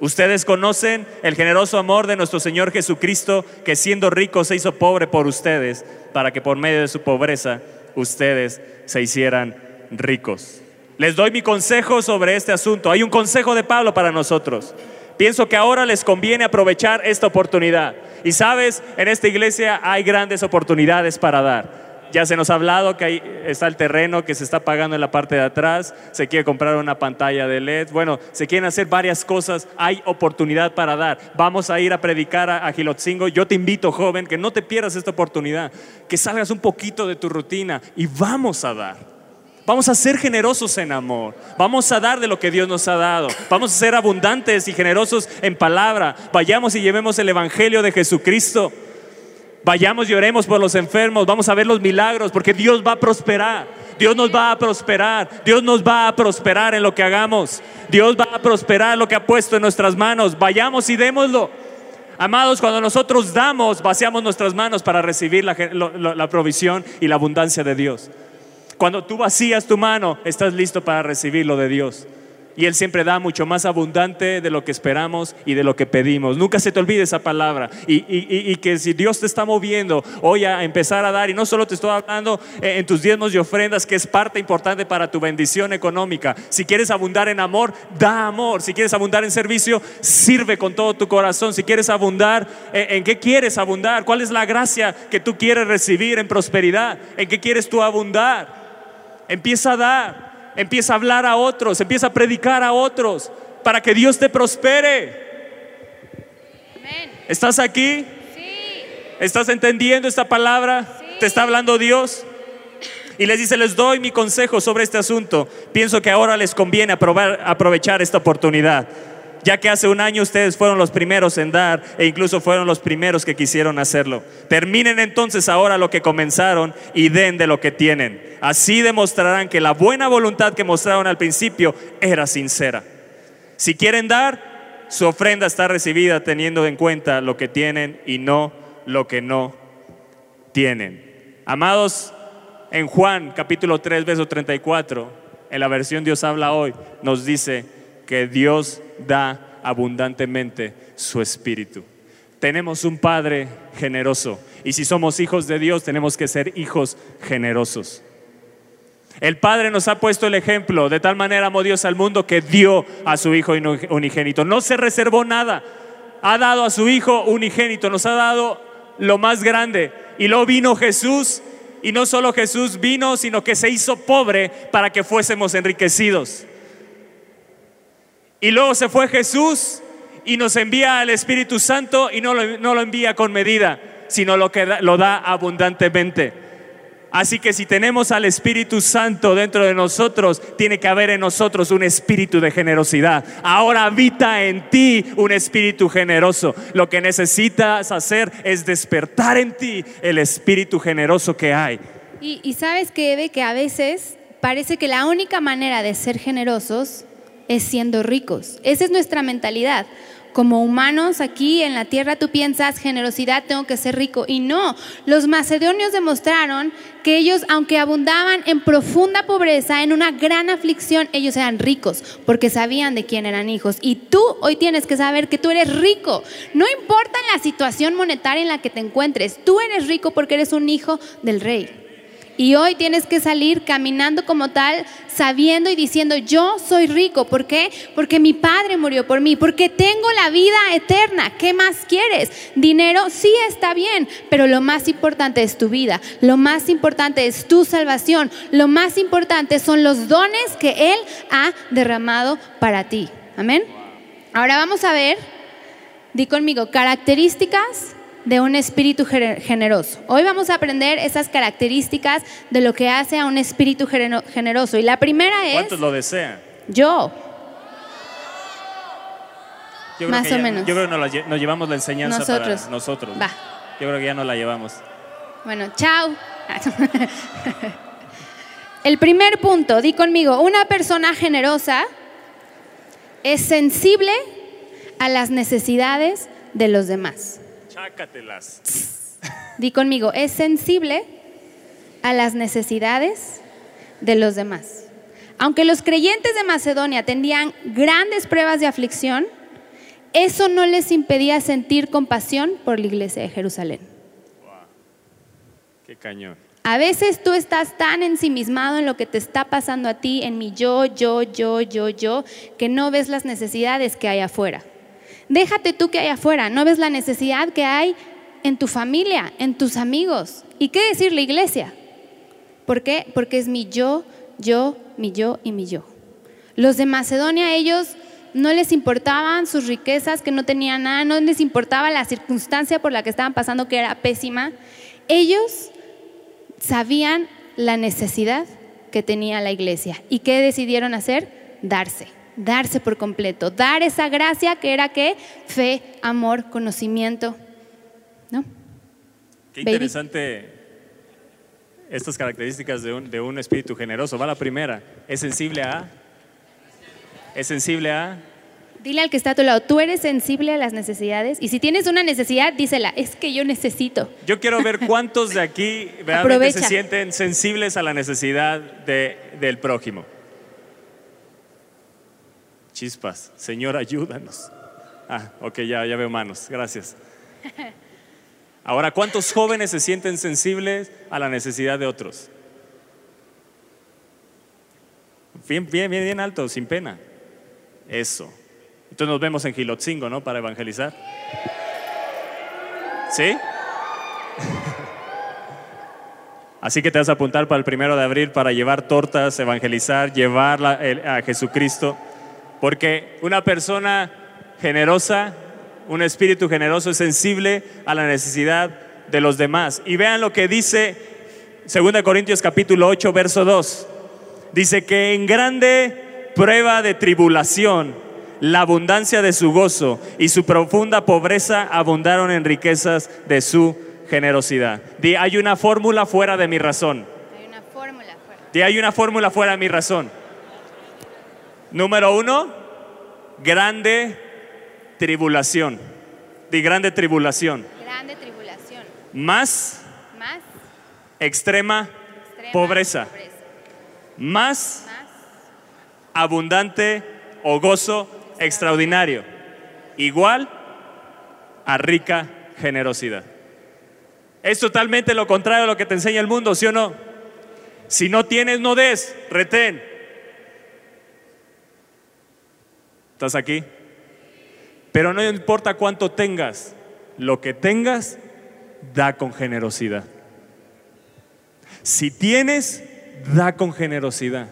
Ustedes conocen el generoso amor de nuestro Señor Jesucristo, que siendo rico se hizo pobre por ustedes, para que por medio de su pobreza ustedes se hicieran ricos. Les doy mi consejo sobre este asunto. Hay un consejo de Pablo para nosotros. Pienso que ahora les conviene aprovechar esta oportunidad. Y sabes, en esta iglesia hay grandes oportunidades para dar. Ya se nos ha hablado que ahí está el terreno que se está pagando en la parte de atrás, se quiere comprar una pantalla de LED, bueno, se quieren hacer varias cosas, hay oportunidad para dar. Vamos a ir a predicar a, a Gilotzingo. Yo te invito, joven, que no te pierdas esta oportunidad, que salgas un poquito de tu rutina y vamos a dar. Vamos a ser generosos en amor. Vamos a dar de lo que Dios nos ha dado. Vamos a ser abundantes y generosos en palabra. Vayamos y llevemos el Evangelio de Jesucristo. Vayamos y oremos por los enfermos, vamos a ver los milagros, porque Dios va a prosperar. Dios nos va a prosperar. Dios nos va a prosperar en lo que hagamos. Dios va a prosperar lo que ha puesto en nuestras manos. Vayamos y démoslo. Amados, cuando nosotros damos, vaciamos nuestras manos para recibir la, la provisión y la abundancia de Dios. Cuando tú vacías tu mano, estás listo para recibir lo de Dios. Y Él siempre da mucho más abundante de lo que esperamos y de lo que pedimos. Nunca se te olvide esa palabra. Y, que si Dios te está moviendo hoy a empezar a dar, y no solo te estoy hablando en tus diezmos y ofrendas, que es parte importante para tu bendición económica. Si quieres abundar en amor, da amor. Si quieres abundar en servicio, sirve con todo tu corazón. Si quieres abundar, ¿en qué quieres abundar? ¿Cuál es la gracia que tú quieres recibir en prosperidad? ¿En qué quieres tú abundar? Empieza a dar empieza a hablar a otros, empieza a predicar a otros para que Dios te prospere. ¿Estás aquí? ¿Estás entendiendo esta palabra? ¿Te está hablando Dios? Y les dice, les doy mi consejo sobre este asunto. Pienso que ahora les conviene aprovechar esta oportunidad ya que hace un año ustedes fueron los primeros en dar e incluso fueron los primeros que quisieron hacerlo. Terminen entonces ahora lo que comenzaron y den de lo que tienen. Así demostrarán que la buena voluntad que mostraron al principio era sincera. Si quieren dar, su ofrenda está recibida teniendo en cuenta lo que tienen y no lo que no tienen. Amados, en Juan capítulo 3, verso 34, en la versión Dios habla hoy, nos dice que Dios da abundantemente su espíritu. Tenemos un Padre generoso y si somos hijos de Dios tenemos que ser hijos generosos. El Padre nos ha puesto el ejemplo, de tal manera amó Dios al mundo que dio a su Hijo unigénito. No se reservó nada, ha dado a su Hijo unigénito, nos ha dado lo más grande. Y luego vino Jesús, y no solo Jesús vino, sino que se hizo pobre para que fuésemos enriquecidos. Y luego se fue Jesús y nos envía al Espíritu Santo y no lo, no lo envía con medida, sino lo que lo da abundantemente. Así que si tenemos al Espíritu Santo dentro de nosotros, tiene que haber en nosotros un espíritu de generosidad. Ahora habita en ti un espíritu generoso. Lo que necesitas hacer es despertar en ti el espíritu generoso que hay. Y, y sabes que, Eve, que a veces parece que la única manera de ser generosos es siendo ricos. Esa es nuestra mentalidad. Como humanos aquí en la tierra tú piensas generosidad, tengo que ser rico. Y no, los macedonios demostraron que ellos, aunque abundaban en profunda pobreza, en una gran aflicción, ellos eran ricos porque sabían de quién eran hijos. Y tú hoy tienes que saber que tú eres rico. No importa la situación monetaria en la que te encuentres, tú eres rico porque eres un hijo del rey. Y hoy tienes que salir caminando como tal, sabiendo y diciendo, yo soy rico. ¿Por qué? Porque mi Padre murió por mí, porque tengo la vida eterna. ¿Qué más quieres? Dinero sí está bien, pero lo más importante es tu vida, lo más importante es tu salvación, lo más importante son los dones que Él ha derramado para ti. Amén. Ahora vamos a ver, di conmigo, características de un espíritu generoso. Hoy vamos a aprender esas características de lo que hace a un espíritu generoso. Y la primera es... ¿Cuántos lo desean? Yo. Más o menos. Yo creo que nos, llevamos la enseñanza nosotros. para nosotros. Va. Yo creo que ya nos la llevamos. Bueno, chao. El primer punto, di conmigo, una persona generosa es sensible a las necesidades de los demás. Chácatelas. Di conmigo, es sensible a las necesidades de los demás. Aunque los creyentes de Macedonia tenían grandes pruebas de aflicción, eso no les impedía sentir compasión por la iglesia de Jerusalén. Qué cañón. A veces tú estás tan ensimismado en lo que te está pasando a ti, en mi yo, yo, yo, yo, yo, que no ves las necesidades que hay afuera. Déjate tú que hay afuera, no ves la necesidad que hay en tu familia, en tus amigos. ¿Y qué decir la iglesia? ¿Por qué? Porque es mi yo, yo, mi yo y mi yo. Los de Macedonia, ellos no les importaban sus riquezas, que no tenían nada, no les importaba la circunstancia por la que estaban pasando, que era pésima. Ellos sabían la necesidad que tenía la iglesia. ¿Y qué decidieron hacer? Darse, darse por completo, dar esa gracia que era que fe, amor, conocimiento. ¿No? Qué interesante estas características de un, de un espíritu generoso. Va la primera, es sensible a es sensible a... Dile al que está a tu lado, tú eres sensible a las necesidades y si tienes una necesidad, dísela, es que yo necesito. Yo quiero ver cuántos de aquí realmente se sienten sensibles a la necesidad de, del prójimo. Chispas, Señor, ayúdanos. Ah, ok, ya, ya veo manos, gracias. Ahora, ¿cuántos jóvenes se sienten sensibles a la necesidad de otros? Bien, bien, bien, bien alto, sin pena. Eso. Entonces nos vemos en Gilotzingo, ¿no? Para evangelizar. ¿Sí? Así que te vas a apuntar para el primero de abril para llevar tortas, evangelizar, llevar a Jesucristo. Porque una persona generosa, un espíritu generoso es sensible a la necesidad de los demás. Y vean lo que dice 2 Corintios capítulo 8, verso 2. Dice que en grande prueba de tribulación, la abundancia de su gozo y su profunda pobreza abundaron en riquezas de su generosidad. Di, hay una fórmula fuera de mi razón. Hay una fórmula fuera. Di, hay una fórmula fuera de mi razón. Número uno, grande tribulación. Di, grande tribulación. Grande tribulación. Más, Más extrema, pobreza. Más abundante o gozo extraordinario, igual a rica generosidad. Es totalmente lo contrario a lo que te enseña el mundo, ¿sí o no? Si no tienes, no des, retén. ¿Estás aquí? Pero no importa cuánto tengas, lo que tengas, da con generosidad. Si tienes, da con generosidad.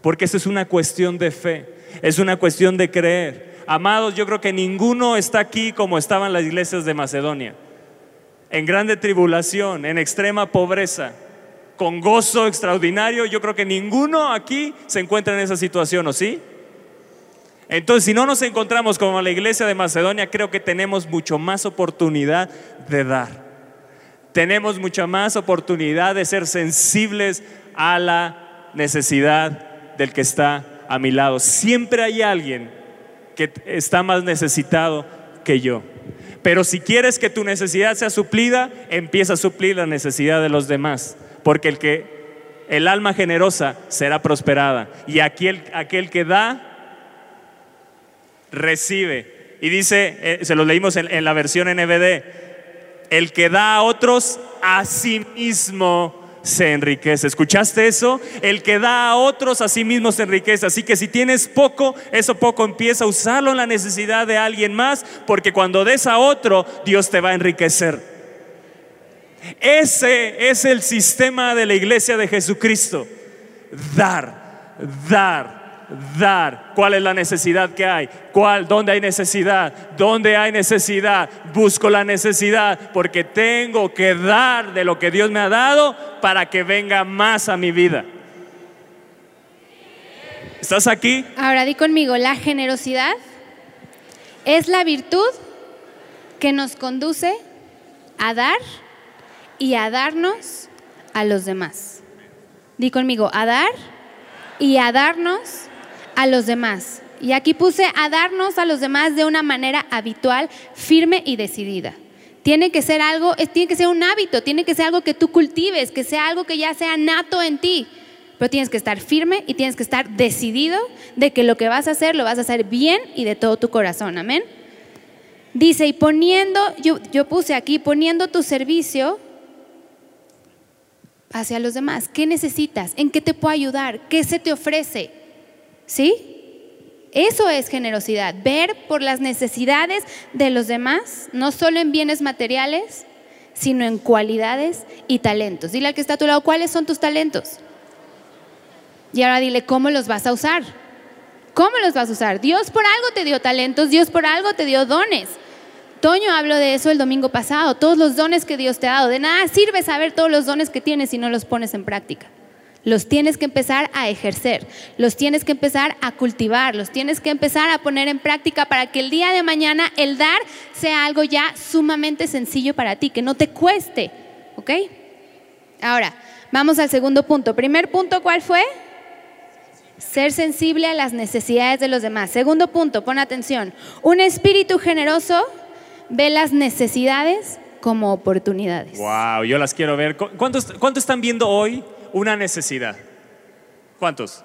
Porque eso es una cuestión de fe, es una cuestión de creer. Amados, yo creo que ninguno está aquí como estaban las iglesias de Macedonia, en grande tribulación, en extrema pobreza, con gozo extraordinario. Yo creo que ninguno aquí se encuentra en esa situación, ¿o sí? Entonces, si no nos encontramos como la iglesia de Macedonia, creo que tenemos mucho más oportunidad de dar. Tenemos mucha más oportunidad de ser sensibles a la necesidad del que está a mi lado. Siempre hay alguien que está más necesitado que yo. Pero si quieres que tu necesidad sea suplida, empieza a suplir la necesidad de los demás, porque el que el alma generosa será prosperada y aquel, aquel que da recibe. Y dice, eh, se lo leímos en, en la versión NBD, el que da a otros a sí mismo se enriquece. ¿Escuchaste eso? El que da a otros a sí mismo se enriquece. Así que si tienes poco, eso poco empieza a usarlo en la necesidad de alguien más, porque cuando des a otro, Dios te va a enriquecer. Ese es el sistema de la iglesia de Jesucristo. Dar, dar, dar. ¿Cuál es la necesidad que hay? ¿Cuál? ¿Dónde hay necesidad? ¿Dónde hay necesidad? Busco la necesidad porque tengo que dar de lo que Dios me ha dado para que venga más a mi vida. ¿Estás aquí? Ahora di conmigo, la generosidad es la virtud que nos conduce a dar y a darnos a los demás. Di conmigo, a dar y a darnos a los demás. Y aquí puse a darnos a los demás de una manera habitual, firme y decidida. Tiene que ser algo, tiene que ser un hábito, tiene que ser algo que tú cultives, que sea algo que ya sea nato en ti. Pero tienes que estar firme y tienes que estar decidido de que lo que vas a hacer lo vas a hacer bien y de todo tu corazón. Amén. Dice, y poniendo, yo, puse aquí, poniendo tu servicio hacia los demás. ¿Qué necesitas? ¿En qué te puedo ayudar? ¿Qué se te ofrece? ¿Sí? Eso es generosidad, ver por las necesidades de los demás, no solo en bienes materiales, sino en cualidades y talentos. Dile al que está a tu lado, ¿cuáles son tus talentos? Y ahora dile, ¿cómo los vas a usar? ¿Cómo los vas a usar? Dios por algo te dio talentos, Dios por algo te dio dones. Toño habló de eso el domingo pasado, todos los dones que Dios te ha dado. De nada sirve saber todos los dones que tienes si no los pones en práctica. Los tienes que empezar a ejercer, los tienes que empezar a cultivar, los tienes que empezar a poner en práctica para que el día de mañana el dar sea algo ya sumamente sencillo para ti, que no te cueste. ¿Ok? Ahora, vamos al segundo punto. Primer punto, ¿cuál fue? Ser sensible a las necesidades de los demás. Segundo punto, pon atención. Un espíritu generoso ve las necesidades como oportunidades. Wow, yo las quiero ver. ¿Cuántos, cuántos están viendo hoy una necesidad? ¿Cuántos?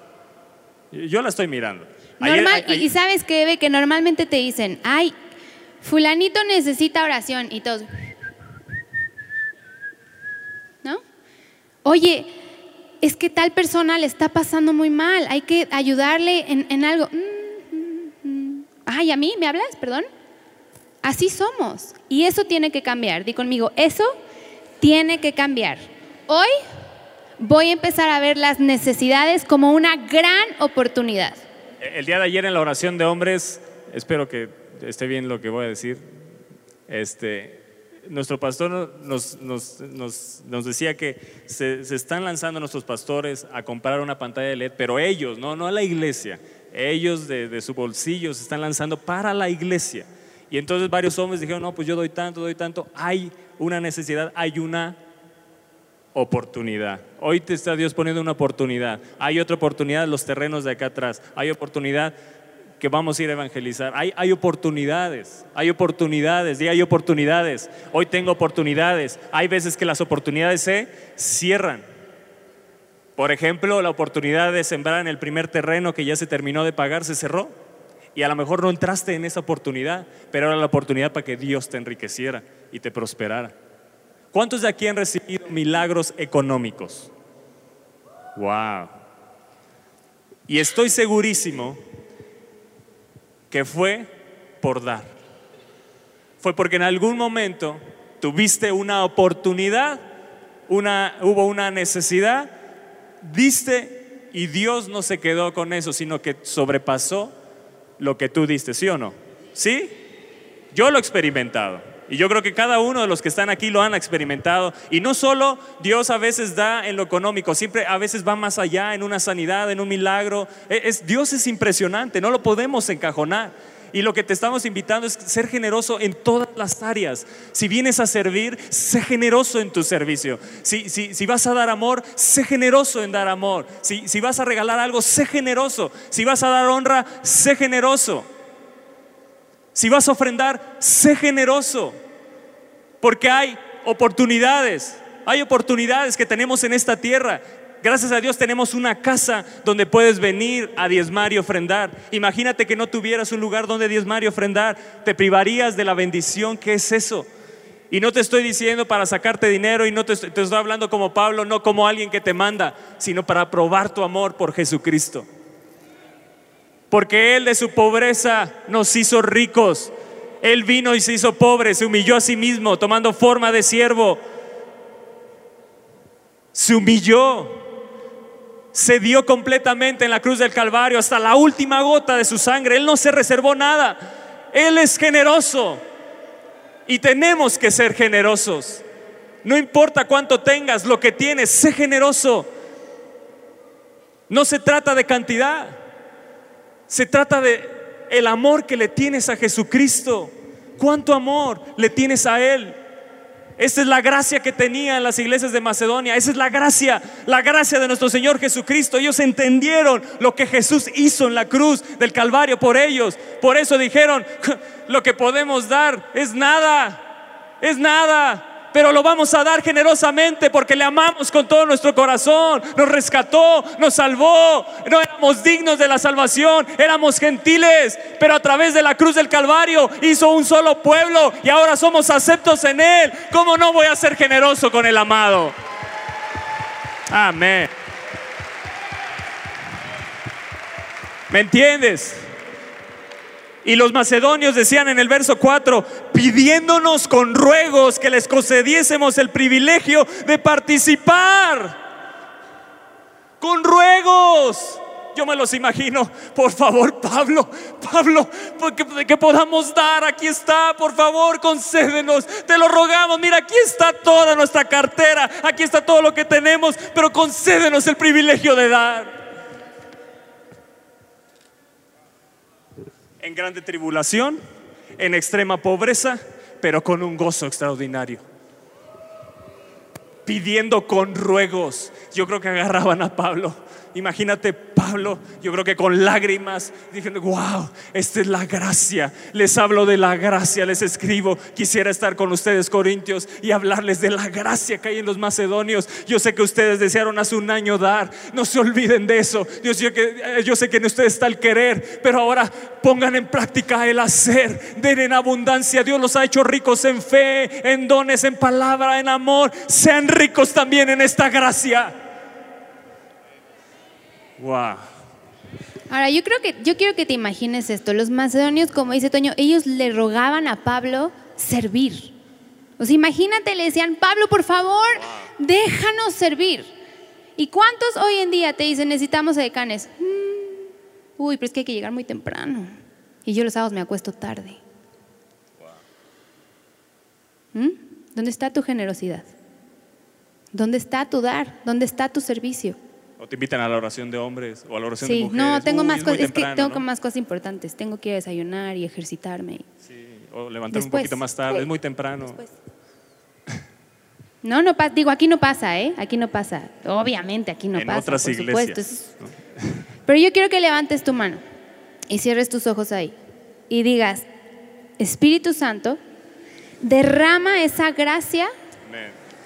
Yo la estoy mirando. Normal, y, sabes que ve que normalmente te dicen, ay, fulanito necesita oración y todos. ¿No? Oye, es que tal persona le está pasando muy mal, hay que ayudarle en, algo. Mm, mm, mm. Ay, ¿a mí me hablas? Perdón. Así somos. Y eso tiene que cambiar. Di conmigo, eso tiene que cambiar. Hoy voy a empezar a ver las necesidades como una gran oportunidad. El día de ayer en la oración de hombres, espero que esté bien lo que voy a decir, este, nuestro pastor nos, nos, decía que se, están lanzando nuestros pastores a comprar una pantalla de LED, pero ellos, no, no a la iglesia, ellos de, de su bolsillo se están lanzando para la iglesia. Y entonces varios hombres dijeron, no, pues yo doy tanto, doy tanto. Hay una necesidad, hay una oportunidad. Hoy te está Dios poniendo una oportunidad. Hay otra oportunidad, los terrenos de acá atrás. Hay oportunidad que vamos a ir a evangelizar. Hay, hay oportunidades, hay oportunidades, y hay oportunidades. Hoy tengo oportunidades. Hay veces que las oportunidades se cierran. Por ejemplo, la oportunidad de sembrar en el primer terreno que ya se terminó de pagar se cerró y a lo mejor no entraste en esa oportunidad, pero era la oportunidad para que Dios te enriqueciera y te prosperara. ¿Cuántos de aquí han recibido milagros económicos? Wow. Y estoy segurísimo que fue por dar. Fue porque en algún momento tuviste una oportunidad, una, hubo una necesidad, diste y Dios no se quedó con eso, sino que sobrepasó lo que tú diste, ¿sí o no? ¿Sí? Yo lo he experimentado. Y yo creo que cada uno de los que están aquí lo han experimentado. Y no solo Dios a veces da en lo económico, siempre a veces va más allá en una sanidad, en un milagro. E, es, Dios es impresionante, no lo podemos encajonar. Y lo que te estamos invitando es ser generoso en todas las áreas. Si vienes a servir, sé generoso en tu servicio. Si, si, vas a dar amor, sé generoso en dar amor. Si, si vas a regalar algo, sé generoso. Si vas a dar honra, sé generoso. Si vas a ofrendar, sé generoso. Porque hay oportunidades. Hay oportunidades que tenemos en esta tierra Gracias a Dios tenemos una casa donde puedes venir a diezmar y ofrendar. Imagínate que no tuvieras un lugar donde diezmar y ofrendar. Te privarías de la bendición que es eso. Y no te estoy diciendo para sacarte dinero y no te, te estoy hablando como Pablo, no como alguien que te manda, sino para probar tu amor por Jesucristo. Porque Él de su pobreza nos hizo ricos. Él vino y se hizo pobre, se humilló a sí mismo, tomando forma de siervo. Se humilló se dio completamente en la cruz del Calvario hasta la última gota de su sangre. Él no se reservó nada. Él es generoso. Y tenemos que ser generosos. No importa cuánto tengas, lo que tienes, sé generoso. No se trata de cantidad. Se trata de el amor que le tienes a Jesucristo. ¿Cuánto amor le tienes a Él? Esa es la gracia que tenía en las iglesias de Macedonia. Esa es la gracia, la gracia de nuestro Señor Jesucristo. Ellos entendieron lo que Jesús hizo en la cruz del Calvario por ellos. Por eso dijeron, lo que podemos dar es nada, es nada pero lo vamos a dar generosamente porque le amamos con todo nuestro corazón. Nos rescató, nos salvó. No éramos dignos de la salvación, éramos gentiles, pero a través de la cruz del Calvario hizo un solo pueblo y ahora somos aceptos en Él. ¿Cómo no voy a ser generoso con el amado? Amén. ¿Me entiendes? Y los macedonios decían en el verso 4, pidiéndonos con ruegos que les concediésemos el privilegio de participar. Con ruegos. Yo me los imagino, por favor, Pablo, Pablo, que, que podamos dar, aquí está, por favor, concédenos, te lo rogamos, mira, aquí está toda nuestra cartera, aquí está todo lo que tenemos, pero concédenos el privilegio de dar. En grande tribulación, en extrema pobreza, pero con un gozo extraordinario. Pidiendo con ruegos. Yo creo que agarraban a Pablo Imagínate Pablo, yo creo que con lágrimas, diciendo, wow, esta es la gracia. Les hablo de la gracia, les escribo. Quisiera estar con ustedes, Corintios, y hablarles de la gracia que hay en los macedonios. Yo sé que ustedes desearon hace un año dar. No se olviden de eso. Yo sé que, yo sé que en ustedes está el querer, pero ahora pongan en práctica el hacer. Den en abundancia. Dios los ha hecho ricos en fe, en dones, en palabra, en amor. Sean ricos también en esta gracia. Wow. Ahora, yo creo que yo quiero que te imagines esto. Los macedonios, como dice Toño, ellos le rogaban a Pablo servir. O sea, imagínate, le decían, Pablo, por favor, déjanos servir. ¿Y cuántos hoy en día te dicen, necesitamos decanes? Mm, uy, pero es que hay que llegar muy temprano. Y yo los sábados me acuesto tarde. ¿Mm? ¿Dónde está tu generosidad? ¿Dónde está tu dar? ¿Dónde está tu servicio? O te invitan a la oración de hombres o a la oración de mujeres. no, tengo más cosas, es que tengo más cosas importantes. Tengo que ir a desayunar y ejercitarme. Sí, o levantarme un poquito más tarde, es muy temprano. No, no pasa, digo, aquí no pasa, ¿eh? Aquí no pasa. Obviamente aquí no en pasa, otras por iglesias. Pero yo quiero que levantes tu mano y cierres tus ojos ahí y digas, Espíritu Santo, derrama esa gracia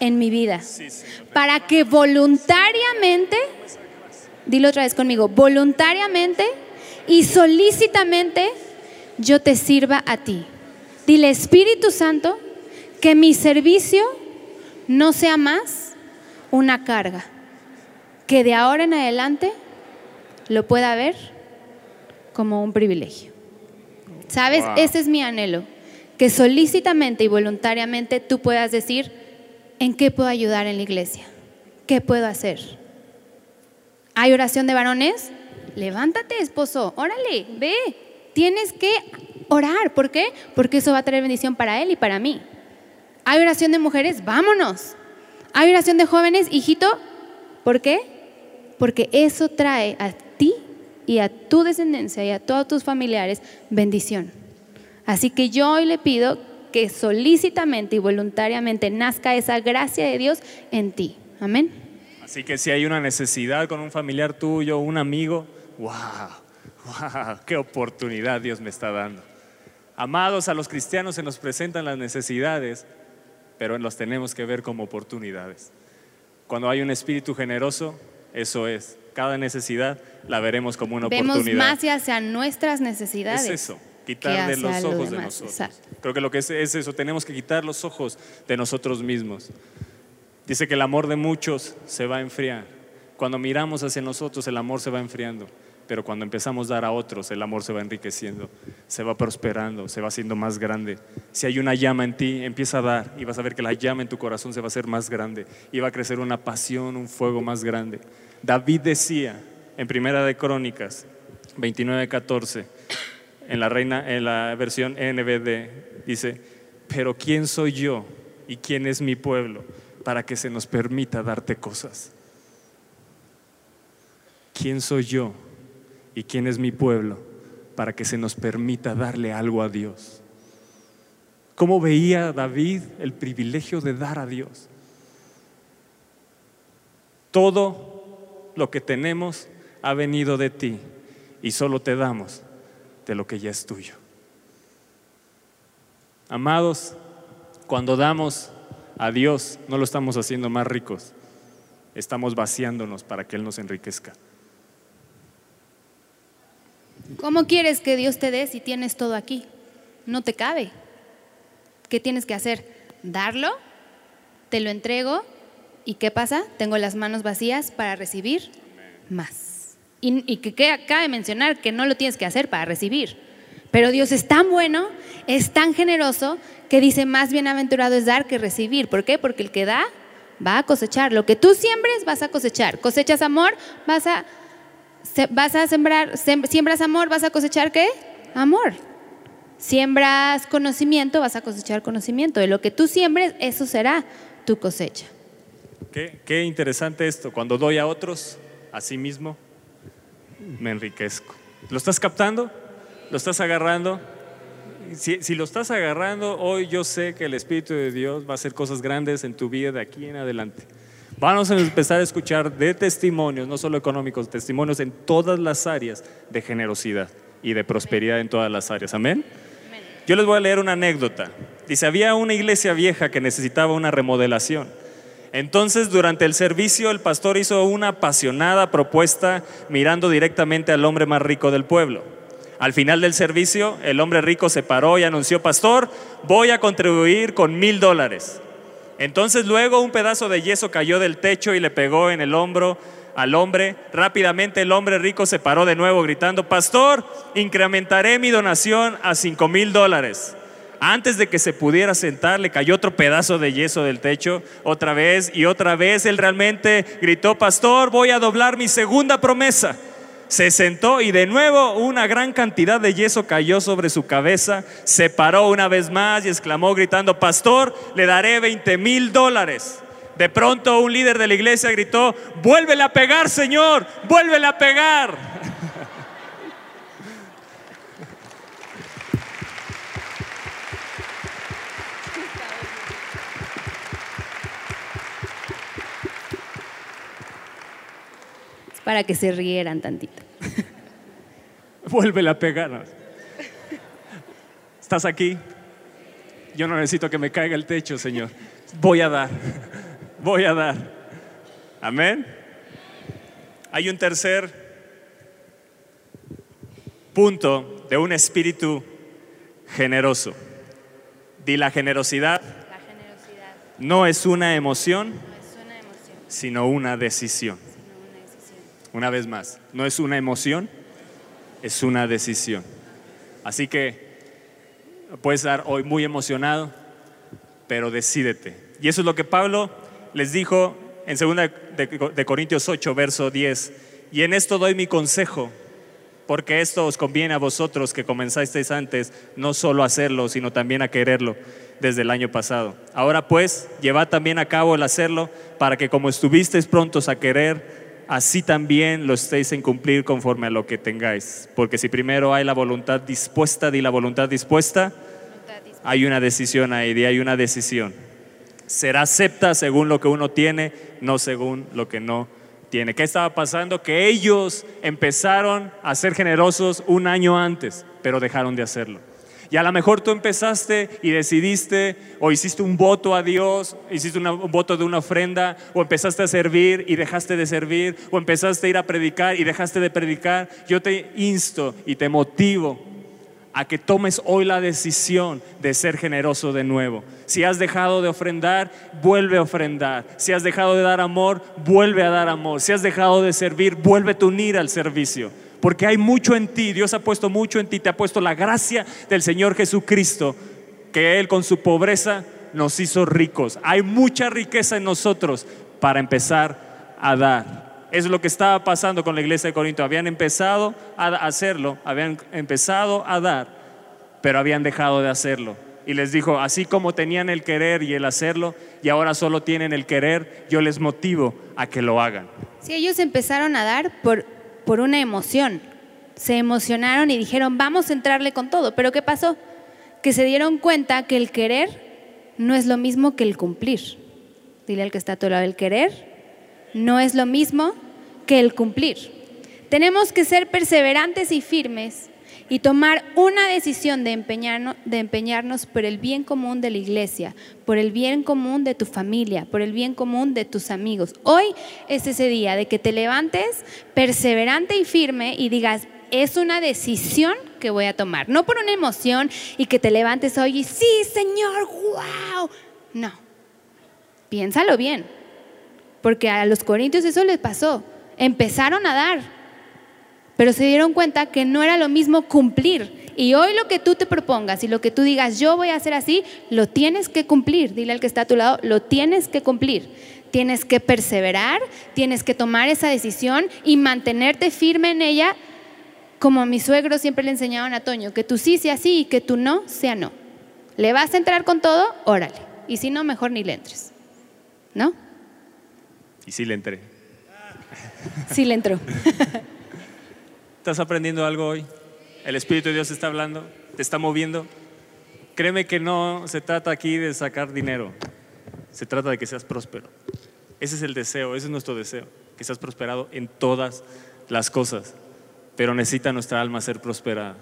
en mi vida. para que voluntariamente, dilo otra vez conmigo, voluntariamente y solícitamente yo te sirva a ti. Dile, Espíritu Santo, que mi servicio no sea más una carga, que de ahora en adelante lo pueda ver como un privilegio. ¿Sabes? Ese es mi anhelo, que solícitamente y voluntariamente tú puedas decir, ¿En qué puedo ayudar en la iglesia? ¿Qué puedo hacer? ¿Hay oración de varones? Levántate, esposo, órale, ve. Tienes que orar. ¿Por qué? Porque eso va a traer bendición para él y para mí. ¿Hay oración de mujeres? Vámonos. ¿Hay oración de jóvenes? Hijito, ¿por qué? Porque eso trae a ti y a tu descendencia y a todos tus familiares bendición. Así que yo hoy le pido que solícitamente y voluntariamente nazca esa gracia de Dios en ti. Amén. Así que si hay una necesidad con un familiar tuyo, un amigo, wow, wow, qué oportunidad Dios me está dando. Amados, a los cristianos se nos presentan las necesidades, pero los tenemos que ver como oportunidades. Cuando hay un espíritu generoso, eso es. Cada necesidad la veremos como una oportunidad. Vemos más hacia nuestras necesidades. Es eso quitar de los ojos de nosotros. Creo que lo que es, es eso, tenemos que quitar los ojos de nosotros mismos. Dice que el amor de muchos se va a enfriar. Cuando miramos hacia nosotros, el amor se va enfriando. Pero cuando empezamos a dar a otros, el amor se va enriqueciendo, se va prosperando, se va haciendo más grande. Si hay una llama en ti, empieza a dar y vas a ver que la llama en tu corazón se va a hacer más grande y va a crecer una pasión, un fuego más grande. David decía en Primera de Crónicas 29:14, en la, reina, en la versión NBD, dice, pero ¿quién soy yo y quién es mi pueblo para que se nos permita darte cosas? ¿Quién soy yo y quién es mi pueblo para que se nos permita darle algo a Dios? ¿Cómo veía David el privilegio de dar a Dios? Todo lo que tenemos ha venido de ti y solo te damos de lo que ya es tuyo. Amados, cuando damos a Dios, no lo estamos haciendo más ricos, estamos vaciándonos para que Él nos enriquezca. ¿Cómo quieres que Dios te dé si tienes todo aquí? No te cabe. ¿Qué tienes que hacer? ¿Darlo? ¿Te lo entrego? ¿Y qué pasa? Tengo las manos vacías para recibir más. Y, que cabe mencionar que no lo tienes que hacer para recibir. Pero Dios es tan bueno, es tan generoso, que dice, más bienaventurado es dar que recibir. ¿Por qué? Porque el que da va a cosechar. Lo que tú siembres, vas a cosechar. Cosechas amor, vas a, vas a sembrar, siembras amor, vas a cosechar qué? Amor. Siembras conocimiento, vas a cosechar conocimiento. De lo que tú siembres, eso será tu cosecha. Qué, qué interesante esto. Cuando doy a otros, a sí mismo, me enriquezco. ¿Lo estás captando? ¿Lo estás agarrando? Si, si, lo estás agarrando, hoy yo sé que el Espíritu de Dios va a hacer cosas grandes en tu vida de aquí en adelante. Vamos a empezar a escuchar de testimonios, no solo económicos, testimonios en todas las áreas de generosidad y de prosperidad en todas las áreas. Amén. Yo les voy a leer una anécdota. Dice, había una iglesia vieja que necesitaba una remodelación. Entonces, durante el servicio, el pastor hizo una apasionada propuesta mirando directamente al hombre más rico del pueblo. Al final del servicio, el hombre rico se paró y anunció, pastor, voy a contribuir con mil dólares. Entonces luego un pedazo de yeso cayó del techo y le pegó en el hombro al hombre. Rápidamente el hombre rico se paró de nuevo gritando, pastor, incrementaré mi donación a cinco mil dólares. Antes de que se pudiera sentar, le cayó otro pedazo de yeso del techo, otra vez y otra vez. Él realmente gritó, pastor, voy a doblar mi segunda promesa. Se sentó y de nuevo una gran cantidad de yeso cayó sobre su cabeza. Se paró una vez más y exclamó gritando, pastor, le daré 20 mil dólares. De pronto un líder de la iglesia gritó, vuélvele a pegar, Señor, vuélvele a pegar. Para que se rieran tantito. vuélvele a pegar. ¿Estás aquí? Yo no necesito que me caiga el techo, Señor. Voy a dar voy a dar. Amén. Hay un tercer punto de un espíritu generoso. Di la generosidad, La generosidad no es una emoción, no es una emoción, sino una decisión. Una vez más, no es una emoción, es una decisión. Así que puedes estar hoy muy emocionado, pero decídete. Y eso es lo que Pablo les dijo en 2 de, de Corintios 8, verso 10, y en esto doy mi consejo, porque esto os conviene a vosotros que comenzasteis antes, no solo a hacerlo, sino también a quererlo desde el año pasado. Ahora pues, llevad también a cabo el hacerlo, para que como estuvisteis prontos a querer, así también lo estéis en cumplir conforme a lo que tengáis. Porque si primero hay la voluntad dispuesta, di la voluntad dispuesta, hay una decisión ahí, di hay una decisión. Será acepta según lo que uno tiene, no según lo que no tiene. ¿Qué estaba pasando? Que ellos empezaron a ser generosos un año antes, pero dejaron de hacerlo. Y a lo mejor tú empezaste y decidiste o hiciste un voto a Dios, hiciste una- un voto de una ofrenda, o empezaste a servir y dejaste de servir, o empezaste a ir a predicar y dejaste de predicar. Yo te insto y te motivo a que tomes hoy la decisión de ser generoso de nuevo. Si has dejado de ofrendar, vuelve a ofrendar. Si has dejado de dar amor, vuelve a dar amor. Si has dejado de servir, vuelve a unir al servicio. Porque hay mucho en ti, Dios ha puesto mucho en ti, te ha puesto la gracia del Señor Jesucristo, que Él con su pobreza nos hizo ricos. Hay mucha riqueza en nosotros para empezar a dar. Es lo que estaba pasando con la iglesia de Corinto. Habían empezado a hacerlo, habían empezado a dar, pero habían dejado de hacerlo. Y les dijo, así como tenían el querer y el hacerlo, y ahora solo tienen el querer, yo les motivo a que lo hagan. Sí, ellos empezaron a dar por, por una emoción. Se emocionaron y dijeron, vamos a entrarle con todo. Pero ¿qué pasó? Que se dieron cuenta que el querer no es lo mismo que el cumplir. Dile al que está a tu lado, el querer no es lo mismo que el cumplir. Tenemos que ser perseverantes y firmes y tomar una decisión de, empeñarnos, de empeñarnos por el bien común de la iglesia, por el bien común de tu familia, por el bien común de tus amigos. Hoy es ese día de que te levantes perseverante y firme y digas, es una decisión que voy a tomar, no por una emoción y que te levantes hoy y sí, Señor, wow. No, piénsalo bien, porque a los corintios eso les pasó, empezaron a dar, pero se dieron cuenta que no era lo mismo cumplir Y hoy lo que tú te propongas y lo que tú digas, yo voy a hacer así, lo tienes que cumplir. Dile al que está a tu lado, lo tienes que cumplir. Tienes que perseverar, tienes que tomar esa decisión y mantenerte firme en ella, como a mi suegro siempre le enseñaban a Toño, que tú sí sea sí y que tú no sea no. ¿Le vas a entrar con todo? Órale. Y si no, mejor ni le entres. ¿No? Y sí le entré. Sí le entró. ¿Estás aprendiendo algo hoy? ¿El Espíritu de Dios está hablando? ¿Te está moviendo? Créeme que no se trata aquí de sacar dinero, se trata de que seas próspero. Ese es el deseo, ese es nuestro deseo, que seas prosperado en todas las cosas, pero necesita nuestra alma ser prosperada.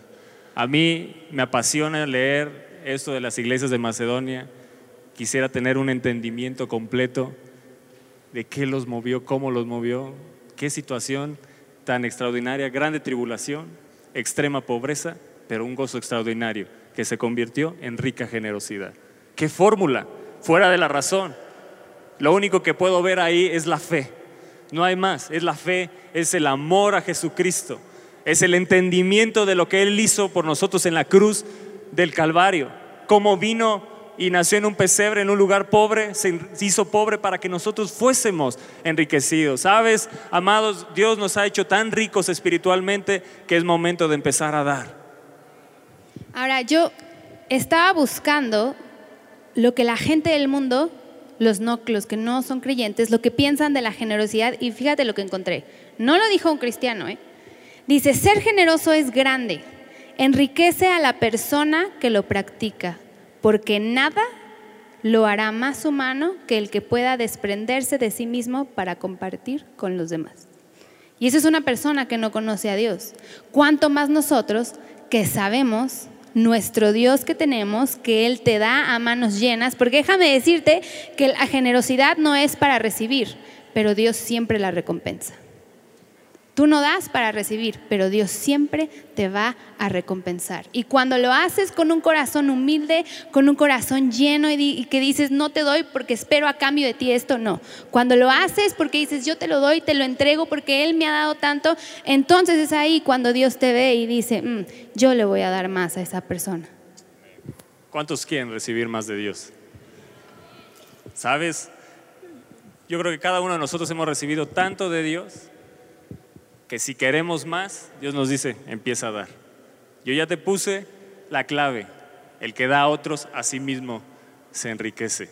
A mí me apasiona leer esto de las iglesias de Macedonia, quisiera tener un entendimiento completo de qué los movió, cómo los movió, qué situación tan extraordinaria, grande tribulación, extrema pobreza, pero un gozo extraordinario que se convirtió en rica generosidad. ¿Qué fórmula? Fuera de la razón. Lo único que puedo ver ahí es la fe. No hay más. Es la fe, es el amor a Jesucristo, es el entendimiento de lo que Él hizo por nosotros en la cruz del Calvario. Cómo vino y nació en un pesebre, en un lugar pobre, se hizo pobre para que nosotros fuésemos enriquecidos. Sabes, amados, Dios nos ha hecho tan ricos espiritualmente que es momento de empezar a dar. Ahora, yo estaba buscando lo que la gente del mundo, los, no, que no son creyentes, lo que piensan de la generosidad y fíjate lo que encontré. No lo dijo un cristiano, ¿eh? Dice, ser generoso es grande, enriquece a la persona que lo practica porque nada lo hará más humano que el que pueda desprenderse de sí mismo para compartir con los demás. Y esa es una persona que no conoce a Dios. Cuanto más nosotros que sabemos nuestro Dios que tenemos, que Él te da a manos llenas, porque déjame decirte que la generosidad no es para recibir, pero Dios siempre la recompensa. Tú no das para recibir, pero Dios siempre te va a recompensar. Y cuando lo haces con un corazón humilde, con un corazón lleno y, que dices, no te doy porque espero a cambio de ti esto, no. Cuando lo haces porque dices, yo te lo doy, te lo entrego porque Él me ha dado tanto, entonces es ahí cuando Dios te ve y dice, mm, yo le voy a dar más a esa persona. ¿Cuántos quieren recibir más de Dios? ¿Sabes? Yo creo que cada uno de nosotros hemos recibido tanto de Dios que si queremos más, Dios nos dice, empieza a dar. Yo ya te puse la clave, el que da a otros a sí mismo se enriquece.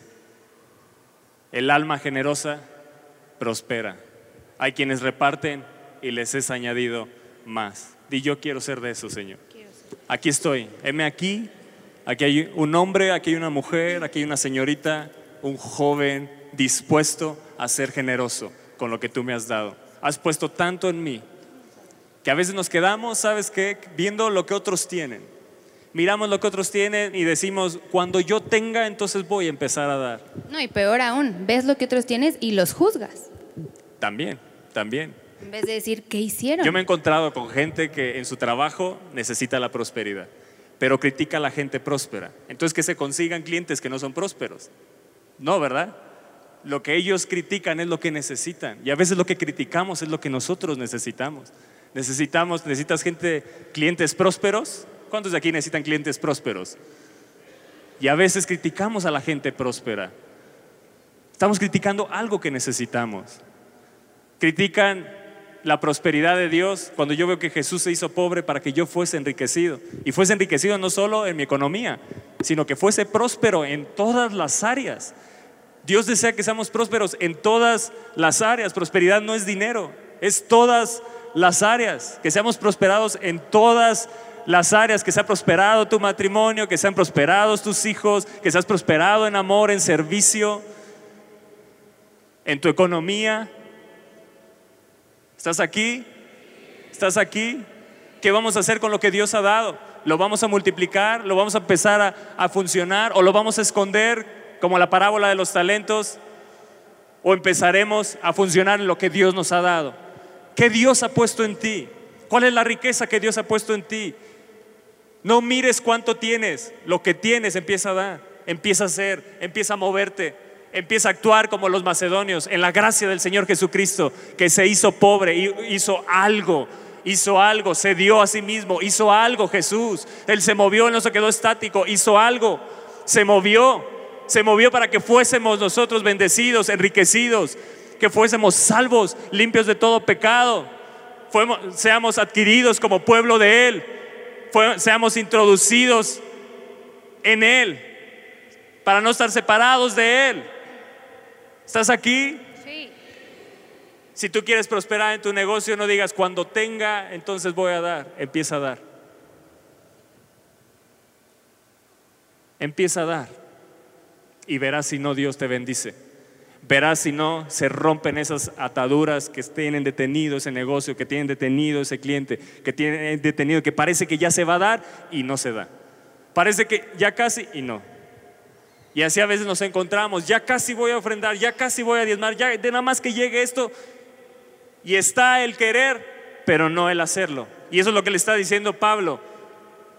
El alma generosa prospera. Hay quienes reparten y les es añadido más. Di yo quiero ser de eso, Señor. Aquí estoy, heme aquí, aquí hay un hombre, aquí hay una mujer, aquí hay una señorita, un joven dispuesto a ser generoso con lo que tú me has dado has puesto tanto en mí, que a veces nos quedamos, ¿sabes qué? Viendo lo que otros tienen. Miramos lo que otros tienen y decimos, cuando yo tenga, entonces voy a empezar a dar. No, y peor aún, ves lo que otros tienes y los juzgas. También, también. En vez de decir, ¿qué hicieron? Yo me he encontrado con gente que en su trabajo necesita la prosperidad, pero critica a la gente próspera. Entonces que se consigan clientes que no son prósperos. No, ¿verdad? Lo que ellos critican es lo que necesitan. Y a veces lo que criticamos es lo que nosotros necesitamos. Necesitamos, necesitas gente, clientes prósperos. ¿Cuántos de aquí necesitan clientes prósperos? Y a veces criticamos a la gente próspera. Estamos criticando algo que necesitamos. Critican la prosperidad de Dios cuando yo veo que Jesús se hizo pobre para que yo fuese enriquecido. Y fuese enriquecido no solo en mi economía, sino que fuese próspero en todas las áreas. Dios desea que seamos prósperos en todas las áreas. Prosperidad no es dinero, es todas las áreas. Que seamos prosperados en todas las áreas, que sea prosperado tu matrimonio, que sean prosperados tus hijos, que seas prosperado en amor, en servicio, en tu economía. ¿Estás aquí? ¿Estás aquí? ¿Qué vamos a hacer con lo que Dios ha dado? ¿Lo vamos a multiplicar? ¿Lo vamos a empezar a, a funcionar? ¿O lo vamos a esconder? Como la parábola de los talentos, o empezaremos a funcionar en lo que Dios nos ha dado. ¿Qué Dios ha puesto en ti? ¿Cuál es la riqueza que Dios ha puesto en ti? No mires cuánto tienes, lo que tienes empieza a dar, empieza a ser, empieza a moverte, empieza a actuar como los macedonios en la gracia del Señor Jesucristo, que se hizo pobre hizo algo hizo algo, se dio a sí mismo, hizo algo Jesús. Él se movió, no se quedó estático, hizo algo, se movió, se movió para que fuésemos nosotros bendecidos, enriquecidos, que fuésemos salvos, limpios de todo pecado, seamos adquiridos como pueblo de Él, seamos introducidos en Él, para no estar separados de Él. ¿Estás aquí? Sí. Si tú quieres prosperar en tu negocio, no digas cuando tenga, entonces voy a dar. Empieza a dar. Empieza a dar. Y verás si no Dios te bendice. Verás si no se rompen esas ataduras que tienen detenido ese negocio, que tienen detenido ese cliente, que tienen detenido, que parece que ya se va a dar y no se da. Parece que ya casi y no. Y así a veces nos encontramos, ya casi voy a ofrendar, ya casi voy a diezmar, ya de nada más que llegue esto. Y está el querer, pero no el hacerlo. Y eso es lo que le está diciendo Pablo.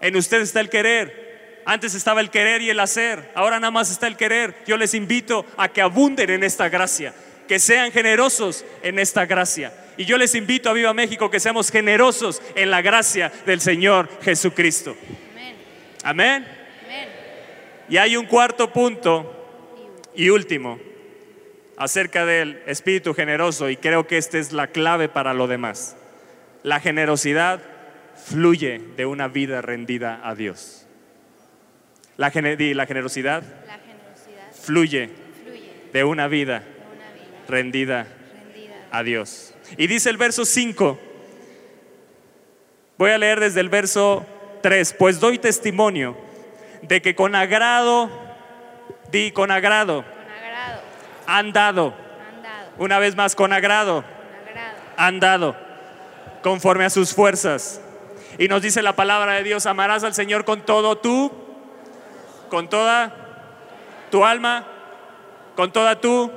En usted está el querer. Antes estaba el querer y el hacer. Ahora nada más está el querer. Yo les invito a que abunden en esta gracia, que sean generosos en esta gracia. Y yo les invito a Viva México que seamos generosos en la gracia del Señor Jesucristo. Amén. Y hay un cuarto punto y último acerca del espíritu generoso y creo que esta es la clave para lo demás. La generosidad fluye de una vida rendida a Dios. La, la generosidad, fluye, de una vida, rendida, a Dios. Y dice el verso 5, voy a leer desde el verso 3, pues doy testimonio de que con agrado, di con agrado, han dado. Una vez más, con agrado, han dado, conforme a sus fuerzas. Y nos dice la palabra de Dios, amarás al Señor con todo tú, con toda tu alma, con toda tú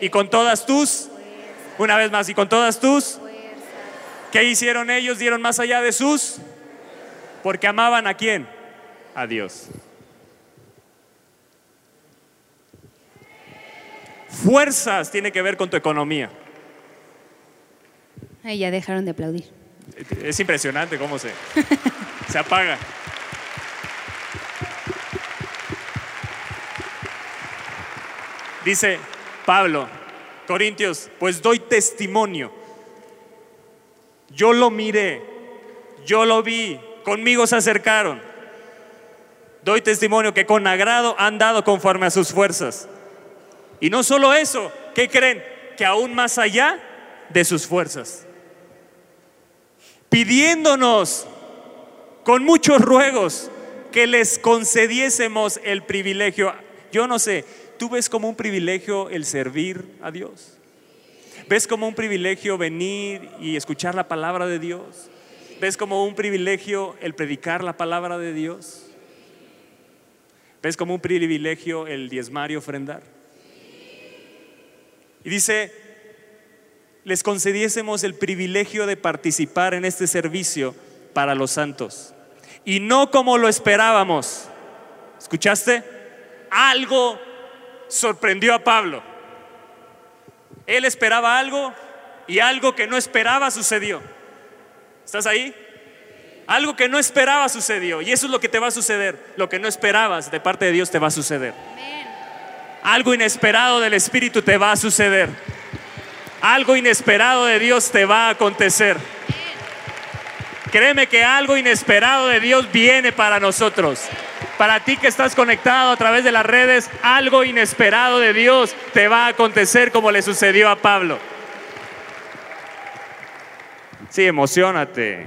y con todas tus, una vez más, y con todas tus. ¿Qué hicieron ellos? Dieron más allá de sus, porque amaban a quién? a Dios. Fuerzas tiene que ver con tu economía. Ay, ya dejaron de aplaudir. Es impresionante cómo se, se apaga. Dice Pablo, Corintios, pues doy testimonio. Yo lo miré, yo lo vi, conmigo se acercaron doy testimonio que con agrado han dado conforme a sus fuerzas. Y no solo eso, ¿qué creen? Que aún más allá de sus fuerzas. Pidiéndonos con muchos ruegos que les concediésemos el privilegio. Yo no sé, ¿tú ves como un privilegio el servir a Dios? ¿Ves como un privilegio venir y escuchar la palabra de Dios? ¿Ves como un privilegio el predicar la palabra de Dios? ¿Ves como un privilegio el diezmar y ofrendar? Y dice, les concediésemos el privilegio de participar en este servicio para los santos. Y no como lo esperábamos. ¿Escuchaste? Algo sorprendió a Pablo. Él esperaba algo y algo que no esperaba sucedió. ¿Estás ahí? Algo que no esperaba sucedió. Y eso es lo que te va a suceder. Lo que no esperabas de parte de Dios te va a suceder. Algo inesperado del Espíritu te va a suceder. Algo inesperado de Dios te va a acontecer. Créeme que algo inesperado de Dios viene para nosotros. Para ti que estás conectado a través de las redes, algo inesperado de Dios te va a acontecer como le sucedió a Pablo. Sí, emocionate.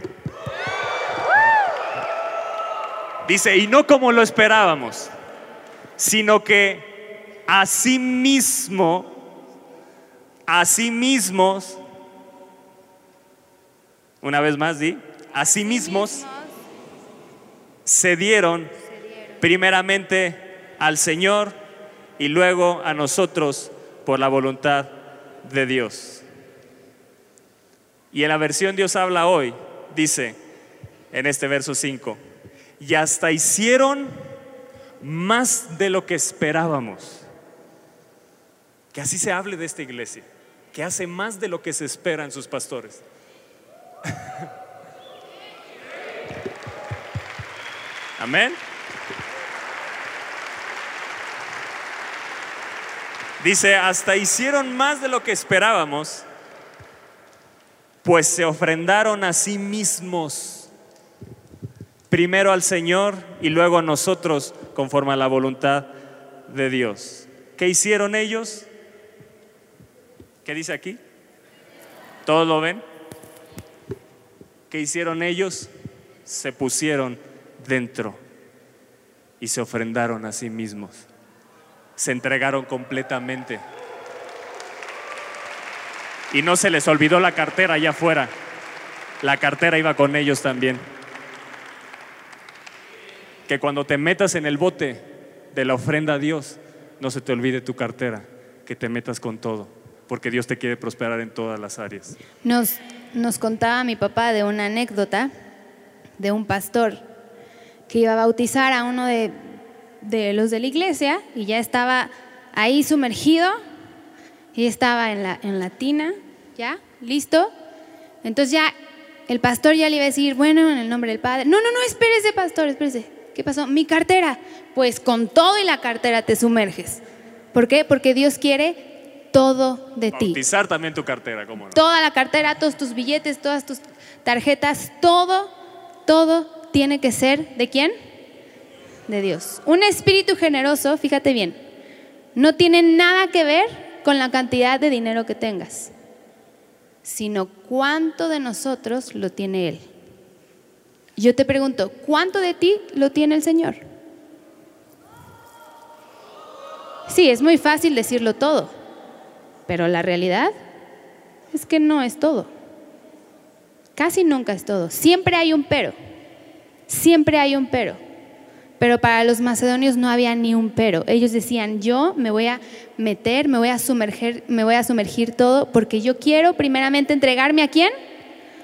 Dice, y no como lo esperábamos, sino que así mismo, así mismos, una vez más di, así mismos se dieron primeramente al Señor y luego a nosotros por la voluntad de Dios. Y en la versión Dios habla hoy, dice en este verso 5, y hasta hicieron más de lo que esperábamos. Que así se hable de esta iglesia, que hace más de lo que se espera en sus pastores. Amén. Dice, hasta hicieron más de lo que esperábamos, pues se ofrendaron a sí mismos, primero al Señor y luego a nosotros, conforme a la voluntad de Dios. ¿Qué hicieron ellos? ¿Qué dice aquí? ¿Todos lo ven? ¿Qué hicieron ellos? Se pusieron dentro y se ofrendaron a sí mismos. Se entregaron completamente. Y no se les olvidó la cartera allá afuera. La cartera iba con ellos también. Que cuando te metas en el bote de la ofrenda a Dios, no se te olvide tu cartera, que te metas con todo, porque Dios te quiere prosperar en todas las áreas. Nos, nos contaba mi papá de una anécdota de un pastor que iba a bautizar a uno de, de los de la iglesia y ya estaba ahí sumergido y estaba en la, en la tina, ya, listo. Entonces ya el pastor ya le iba a decir, bueno, en el nombre del Padre. No, no, no, espérese, pastor, espérese. ¿Qué pasó? Mi cartera. Pues con todo y la cartera te sumerges. ¿Por qué? Porque Dios quiere todo de ti. Bautizar también tu cartera, ¿cómo no? Toda la cartera, todos tus billetes, todas tus tarjetas, todo, todo tiene que ser de quién? De Dios. Un espíritu generoso, fíjate bien, no tiene nada que ver con la cantidad de dinero que tengas, sino cuánto de nosotros lo tiene Él. Yo te pregunto, ¿cuánto de ti lo tiene el Señor? Sí, es muy fácil decirlo todo, pero la realidad es que no es todo. Casi nunca es todo. Siempre hay un pero. Siempre hay un pero. Pero para los macedonios no había ni un pero. Ellos decían, yo me voy a meter, me voy a sumergir, me voy a sumergir todo porque yo quiero primeramente entregarme a quién?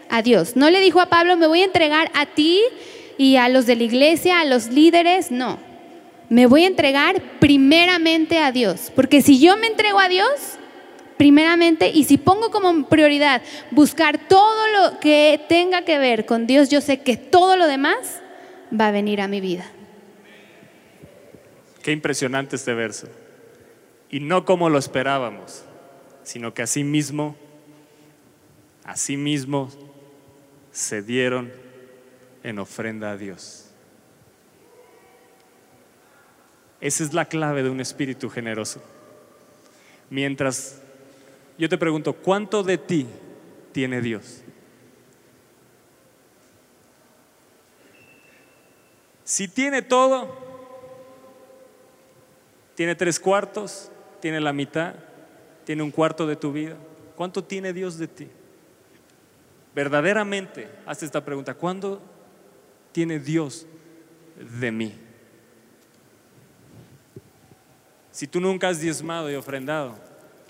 A Dios. No le dijo a Pablo, me voy a entregar a ti y a los de la iglesia, a los líderes, no. Me voy a entregar primeramente a Dios, porque si yo me entrego a Dios, primeramente, y si pongo como prioridad buscar todo lo que tenga que ver con Dios, yo sé que todo lo demás va a venir a mi vida. Qué impresionante este verso. Y no como lo esperábamos, sino que así mismo, así mismo se dieron en ofrenda a Dios. Esa es la clave de un espíritu generoso. Mientras yo te pregunto, ¿cuánto de ti tiene Dios? Si tiene todo, tiene tres cuartos, tiene la mitad, tiene un cuarto de tu vida, ¿cuánto tiene Dios de ti? Verdaderamente, hazte esta pregunta, ¿cuándo tiene Dios de mí? Si tú nunca has diezmado y ofrendado,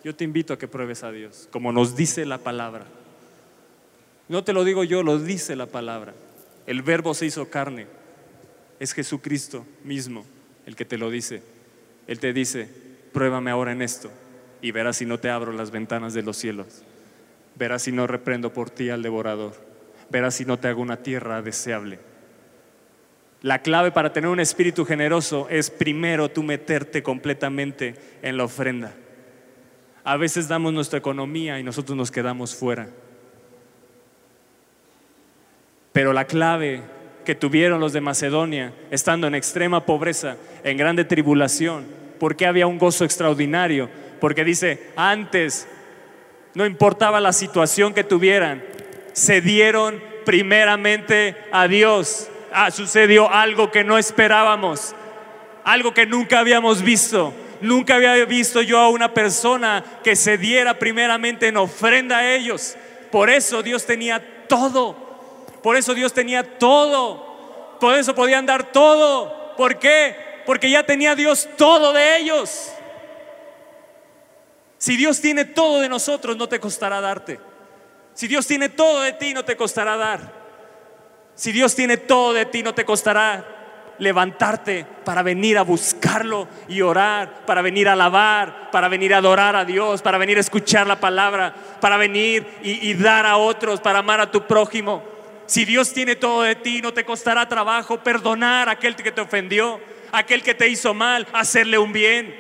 yo te invito a que pruebes a Dios, como nos dice la palabra. No te lo digo yo, lo dice la palabra. El verbo se hizo carne. Es Jesucristo mismo el que te lo dice. Él te dice, pruébame ahora en esto y verás si no te abro las ventanas de los cielos. Verás si no reprendo por ti al devorador. Verás si no te hago una tierra deseable. La clave para tener un espíritu generoso es primero tú meterte completamente en la ofrenda. A veces damos nuestra economía y nosotros nos quedamos fuera. Pero la clave que tuvieron los de Macedonia, estando en extrema pobreza, en grande tribulación, porque había un gozo extraordinario, porque dice, antes, no importaba la situación que tuvieran, se dieron primeramente a Dios. Ah, sucedió algo que no esperábamos, algo que nunca habíamos visto. Nunca había visto yo a una persona que se diera primeramente en ofrenda a ellos. Por eso Dios tenía todo. Por eso Dios tenía todo. Por eso podían dar todo. ¿Por qué? Porque ya tenía Dios todo de ellos. Si Dios tiene todo de nosotros, no te costará darte. Si Dios tiene todo de ti, no te costará dar. Si Dios tiene todo de ti, no te costará levantarte para venir a buscarlo y orar, para venir a alabar, para venir a adorar a Dios, para venir a escuchar la palabra, para venir y, y dar a otros, para amar a tu prójimo. Si Dios tiene todo de ti, no te costará trabajo perdonar a aquel que te ofendió, a aquel que te hizo mal, hacerle un bien.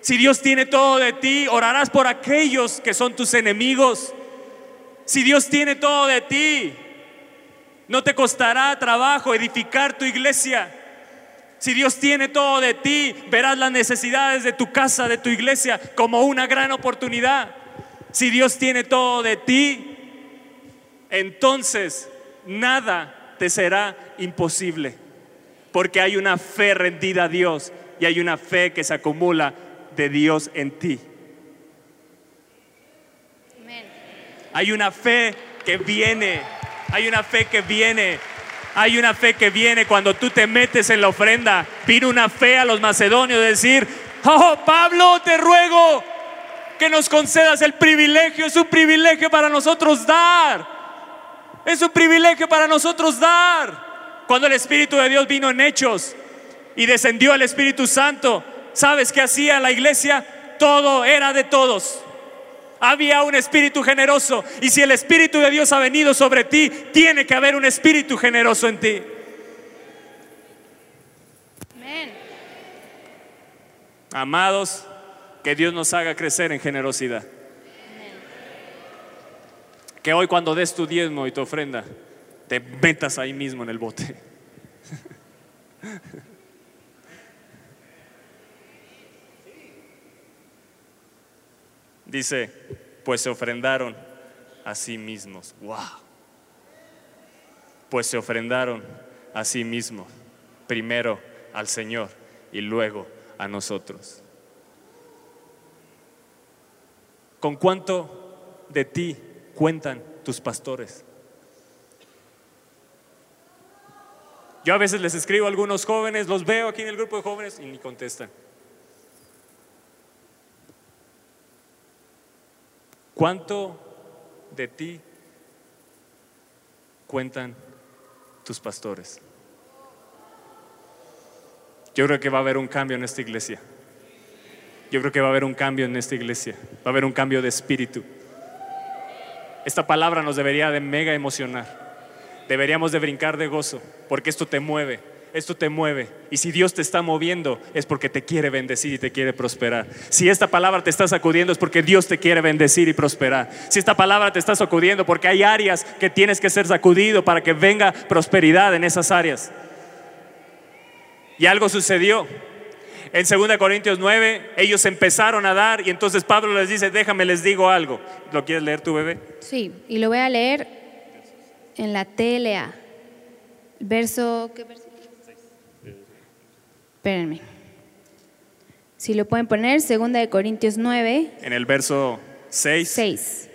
Si Dios tiene todo de ti, orarás por aquellos que son tus enemigos. Si Dios tiene todo de ti, no te costará trabajo edificar tu iglesia. Si Dios tiene todo de ti, verás las necesidades de tu casa, de tu iglesia, como una gran oportunidad. Si Dios tiene todo de ti, entonces nada te será imposible. Porque hay una fe rendida a Dios y hay una fe que se acumula de Dios en ti. Hay una fe que viene, hay una fe que viene, hay una fe que viene cuando tú te metes en la ofrenda. Vino una fe a los macedonios de decir, oh Pablo, te ruego que nos concedas el privilegio, es un privilegio para nosotros dar. Es un privilegio para nosotros dar. Cuando el Espíritu de Dios vino en hechos y descendió el Espíritu Santo, ¿sabes qué hacía la iglesia? Todo era de todos. Había un espíritu generoso. Y si el Espíritu de Dios ha venido sobre ti, tiene que haber un espíritu generoso en ti. Amén. Amados, que Dios nos haga crecer en generosidad. Que hoy cuando des tu diezmo y tu ofrenda, te metas ahí mismo en el bote. Dice, pues se ofrendaron a sí mismos. Wow. Pues se ofrendaron a sí mismos, primero al Señor y luego a nosotros. ¿Con cuánto de ti cuentan tus pastores? Yo a veces les escribo a algunos jóvenes, los veo aquí en el grupo de jóvenes y ni contestan. ¿Cuánto de ti cuentan tus pastores? Yo creo que va a haber un cambio en esta iglesia. Yo creo que va a haber un cambio en esta iglesia. Va a haber un cambio de espíritu. Esta palabra nos debería de mega emocionar. Deberíamos de brincar de gozo, porque esto te mueve, esto te mueve. Y si Dios te está moviendo, es porque te quiere bendecir y te quiere prosperar. Si esta palabra te está sacudiendo, es porque Dios te quiere bendecir y prosperar. Si esta palabra te está sacudiendo, porque hay áreas que tienes que ser sacudido para que venga prosperidad en esas áreas. Y algo sucedió. En 2 Corintios 9, ellos empezaron a dar y entonces Pablo les dice, déjame les digo algo. ¿Lo quieres leer tu bebé? Sí, y lo voy a leer en la TLA. Verso, ¿qué versículo? Espérenme. Si lo pueden poner, 2 de Corintios 9, En el verso 6. 6.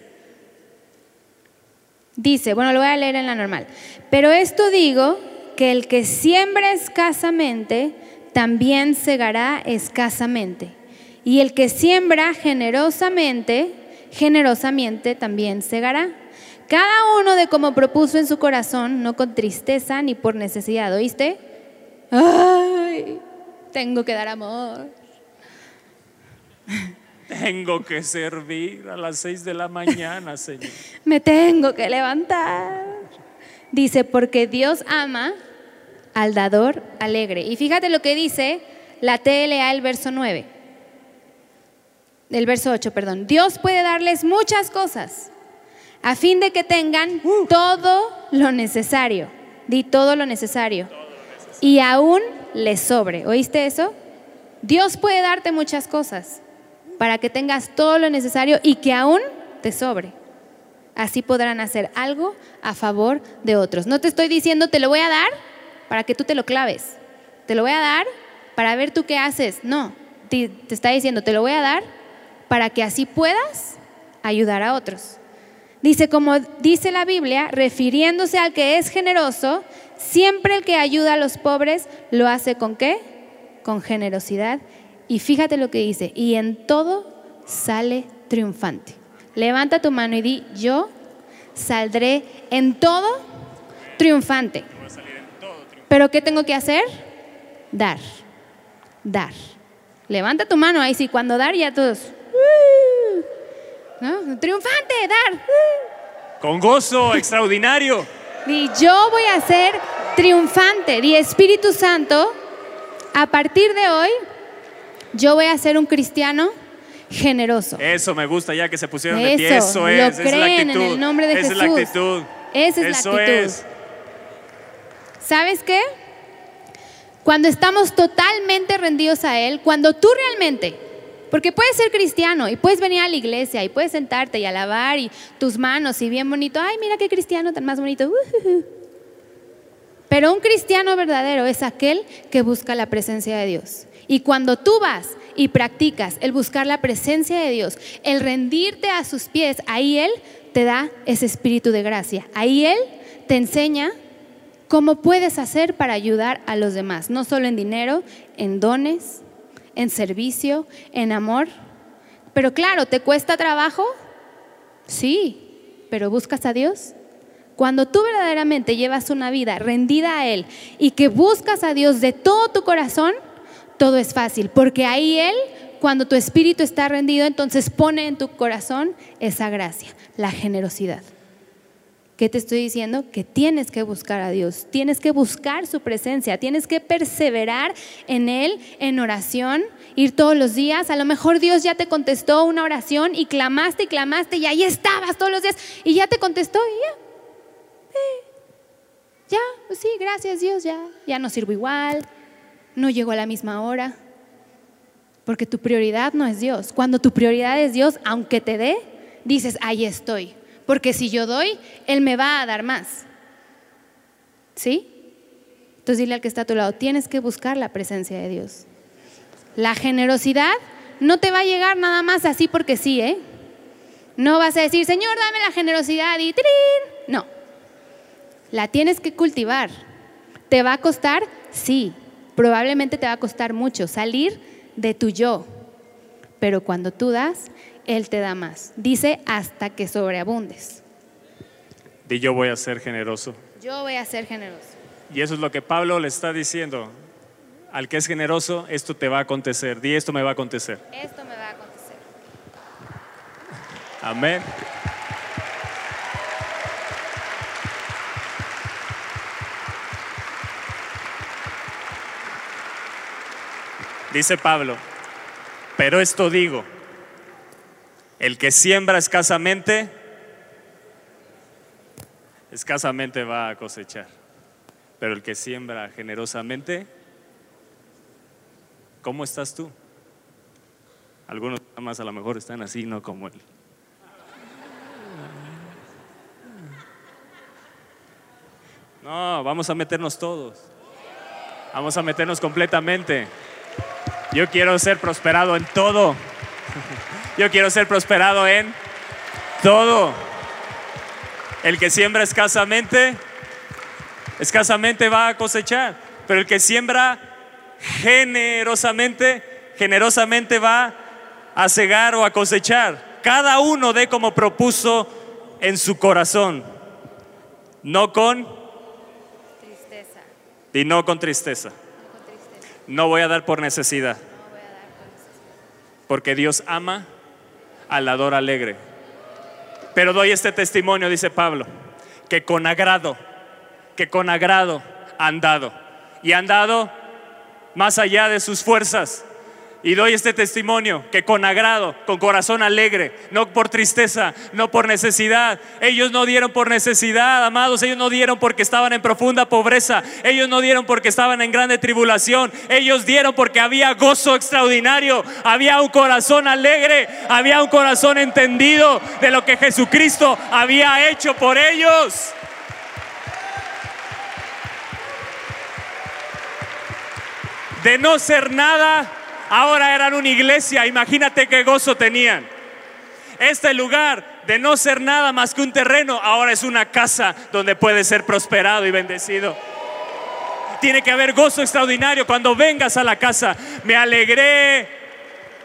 Dice, bueno, lo voy a leer en la normal. Pero esto digo, que el que siembra escasamente, también segará escasamente. Y el que siembra generosamente, generosamente también segará. Cada uno de como propuso en su corazón, no con tristeza ni por necesidad, ¿oíste? Ay, tengo que dar amor. Tengo que servir a las 6 de la mañana, Señor. Me tengo que levantar. Dice, porque Dios ama al dador alegre. Y fíjate lo que dice la TLA, el verso 9. El verso 8, perdón. Dios puede darles muchas cosas a fin de que tengan todo lo necesario. Di todo lo necesario. Y aún les sobre. ¿Oíste eso? Dios puede darte muchas cosas para que tengas todo lo necesario y que aún te sobre. Así podrán hacer algo a favor de otros. No te estoy diciendo te lo voy a dar para que tú te lo claves. Te lo voy a dar para ver tú qué haces. No, te, está diciendo te lo voy a dar para que así puedas ayudar a otros. Dice, como dice la Biblia, refiriéndose al que es generoso, siempre el que ayuda a los pobres lo hace con qué? Con generosidad. Y fíjate lo que dice, y en todo sale triunfante. Levanta tu mano y di, yo saldré en todo triunfante. Voy a salir en todo triunfante. Pero ¿qué tengo que hacer? Dar, dar. Levanta tu mano ahí, sí, cuando dar ya todos. "Uh", ¿no? Triunfante, dar. "Uh". Con gozo extraordinario. Y yo voy a ser triunfante. Y Espíritu Santo, a partir de hoy, yo voy a ser un cristiano generoso. Eso me gusta ya que se pusieron de pie. Eso, Eso lo es. Esa es la creen en actitud. el nombre de Esa es la Jesús. actitud. Esa es la Eso actitud. es. ¿Sabes qué? Cuando estamos totalmente rendidos a Él, cuando tú realmente, porque puedes ser cristiano y puedes venir a la iglesia y puedes sentarte y alabar y tus manos y bien bonito, ay, mira qué cristiano tan más bonito. Pero un cristiano verdadero es aquel que busca la presencia de Dios. Y cuando tú vas y practicas el buscar la presencia de Dios, el rendirte a sus pies, ahí Él te da ese espíritu de gracia. Ahí Él te enseña cómo puedes hacer para ayudar a los demás, no solo en dinero, en dones, en servicio, en amor. Pero claro, ¿te cuesta trabajo? Sí, pero buscas a Dios. Cuando tú verdaderamente llevas una vida rendida a Él y que buscas a Dios de todo tu corazón, todo es fácil, porque ahí Él, cuando tu espíritu está rendido, entonces pone en tu corazón esa gracia, la generosidad. ¿Qué te estoy diciendo? Que tienes que buscar a Dios, tienes que buscar su presencia, tienes que perseverar en Él, en oración, ir todos los días. A lo mejor Dios ya te contestó una oración y clamaste y clamaste y ahí estabas todos los días y ya te contestó y ya. eh, ya, pues sí, gracias Dios, ya, ya no sirvo igual, no llego a la misma hora. Porque tu prioridad no es Dios. Cuando tu prioridad es Dios, aunque te dé, dices, ahí estoy. Porque si yo doy, Él me va a dar más. ¿Sí? Entonces dile al que está a tu lado, tienes que buscar la presencia de Dios. La generosidad no te va a llegar nada más así porque sí, ¿eh? No vas a decir, Señor, dame la generosidad y ¡tirín! No. La tienes que cultivar. ¿Te va a costar? Sí. Probablemente te va a costar mucho salir de tu yo. Pero cuando tú das, Él te da más. Dice hasta que sobreabundes. Di yo voy a ser generoso. Yo voy a ser generoso. Y eso es lo que Pablo le está diciendo. Al que es generoso, esto te va a acontecer. Di esto me va a acontecer. Esto me va a acontecer. Amén. Dice Pablo, pero esto digo, el que siembra escasamente, escasamente va a cosechar, pero el que siembra generosamente, ¿cómo estás tú? Algunos más a lo mejor están así, no como él. No, vamos a meternos todos. Vamos a meternos completamente. Yo quiero ser prosperado en todo. Yo quiero ser prosperado en todo. El que siembra escasamente, escasamente va a cosechar. Pero el que siembra generosamente, generosamente va a cegar o a cosechar. Cada uno dé como propuso en su corazón. No con Tristeza. y no con tristeza. No voy a dar por necesidad. porque Dios ama al dador alegre. Pero doy este testimonio, dice Pablo, que con agrado, que con agrado han dado. Y han dado más allá de sus fuerzas. Y doy este testimonio que con agrado, con corazón alegre, no por tristeza, no por necesidad. Ellos no dieron por necesidad, amados. Ellos no dieron porque estaban en profunda pobreza. Ellos no dieron porque estaban en grande tribulación. Ellos dieron porque había gozo extraordinario. Había un corazón alegre. Había un corazón entendido de lo que Jesucristo había hecho por ellos. De no ser nada, ahora eran una iglesia. Imagínate qué gozo tenían. Este lugar de no ser nada más que un terreno, ahora es una casa donde puede ser prosperado y bendecido. Tiene que haber gozo extraordinario cuando vengas a la casa. Me alegré,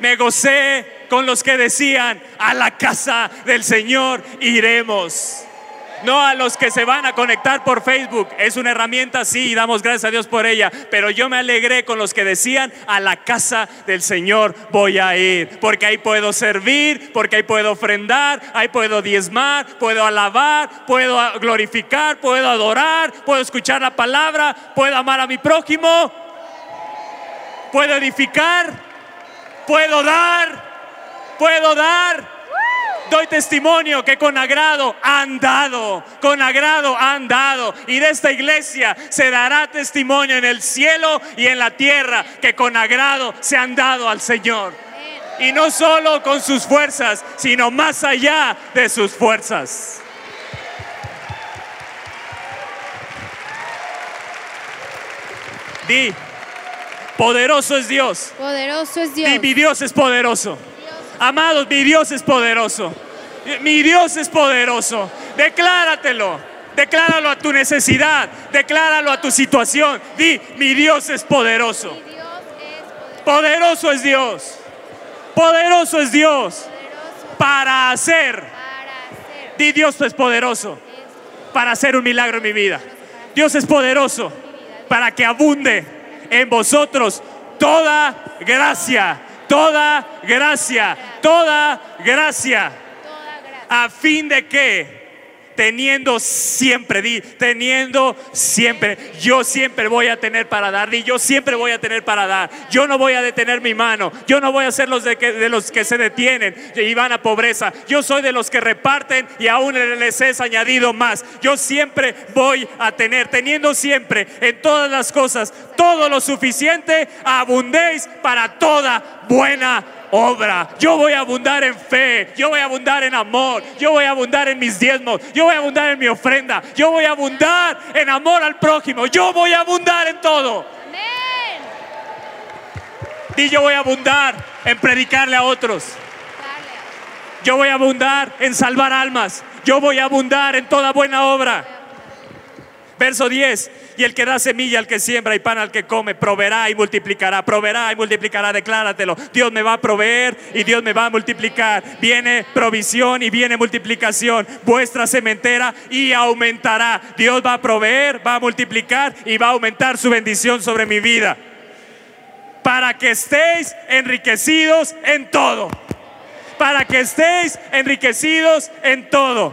me gocé con los que decían, a la casa del Señor iremos. No a los que se van a conectar por Facebook. Es una herramienta, sí, y damos gracias a Dios por ella. Pero yo me alegré con los que decían, a la casa del Señor voy a ir. Porque ahí puedo servir, porque ahí puedo ofrendar, ahí puedo diezmar, puedo alabar, puedo glorificar, puedo adorar, puedo escuchar la palabra, puedo amar a mi prójimo, puedo edificar, puedo dar, puedo dar doy testimonio que con agrado han dado, con agrado han dado. Y de esta iglesia se dará testimonio en el cielo y en la tierra que con agrado se han dado al Señor. Y no solo con sus fuerzas, sino más allá de sus fuerzas. Di, poderoso es Dios. Poderoso es Dios. Di, mi Dios es poderoso. Amados, mi Dios es poderoso. Mi Dios es poderoso. Decláratelo. Decláralo a tu necesidad. Decláralo a tu situación. Di, mi Dios es poderoso. Poderoso es Dios. Poderoso es Dios. Para hacer. Di, Dios es poderoso. Para hacer un milagro en mi vida. Dios es poderoso. Para que abunde en vosotros toda gracia. Toda gracia. Toda gracia a fin de que teniendo siempre, di, teniendo siempre, yo siempre voy a tener para dar, di, yo siempre voy a tener para dar, yo no voy a detener mi mano, yo no voy a ser los de, de los que se detienen y van a pobreza, yo soy de los que reparten y aún les es añadido más, yo siempre voy a tener, teniendo siempre en todas las cosas todo lo suficiente, abundéis para toda buena obra. Yo voy a abundar en fe, yo voy a abundar en amor, yo voy a abundar en mis diezmos, yo voy a abundar en mi ofrenda, yo voy a abundar en amor al prójimo, yo voy a abundar en todo. Y yo voy a abundar en predicarle a otros. Yo voy a abundar en salvar almas. Yo voy a abundar en toda buena obra. Verso 10. Y el que da semilla al que siembra y pan al que come, proveerá y multiplicará, proveerá y multiplicará, decláratelo. Dios me va a proveer y Dios me va a multiplicar. Viene provisión y viene multiplicación. Vuestra sementera y aumentará. Dios va a proveer, va a multiplicar y va a aumentar su bendición sobre mi vida. Para que estéis enriquecidos en todo. Para que estéis enriquecidos en todo.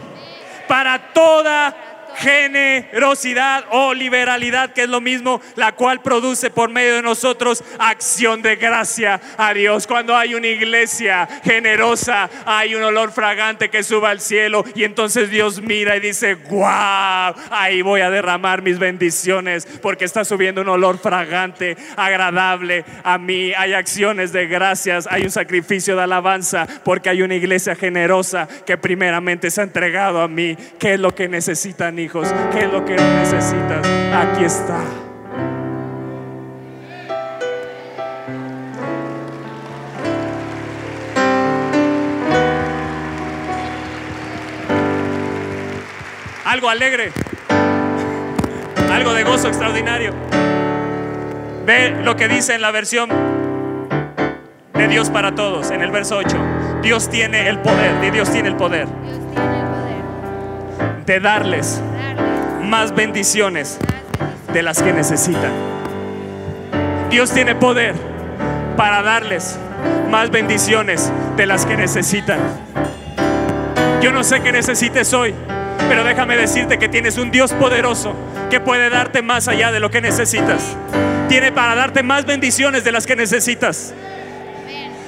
Para toda generosidad o liberalidad, que es lo mismo, la cual produce por medio de nosotros acción de gracia a Dios. Cuando hay una iglesia generosa, hay un olor fragante que suba al cielo y entonces Dios mira y dice, wow, ahí voy a derramar mis bendiciones porque está subiendo un olor fragante, agradable a mí. Hay acciones de gracias, hay un sacrificio de alabanza porque hay una iglesia generosa que primeramente se ha entregado a mí. ¿Qué es lo que necesitan, hijos? ¿Qué es lo que necesitas? Aquí está. Algo alegre, algo de gozo extraordinario. Ve lo que dice en la versión de Dios para todos, en el verso 8. Dios tiene el poder, Dios tiene el poder de darles más bendiciones de las que necesitan. Dios tiene poder para darles más bendiciones de las que necesitan. Yo no sé qué necesites hoy, pero déjame decirte que tienes un Dios poderoso que puede darte más allá de lo que necesitas. Tiene para darte más bendiciones de las que necesitas.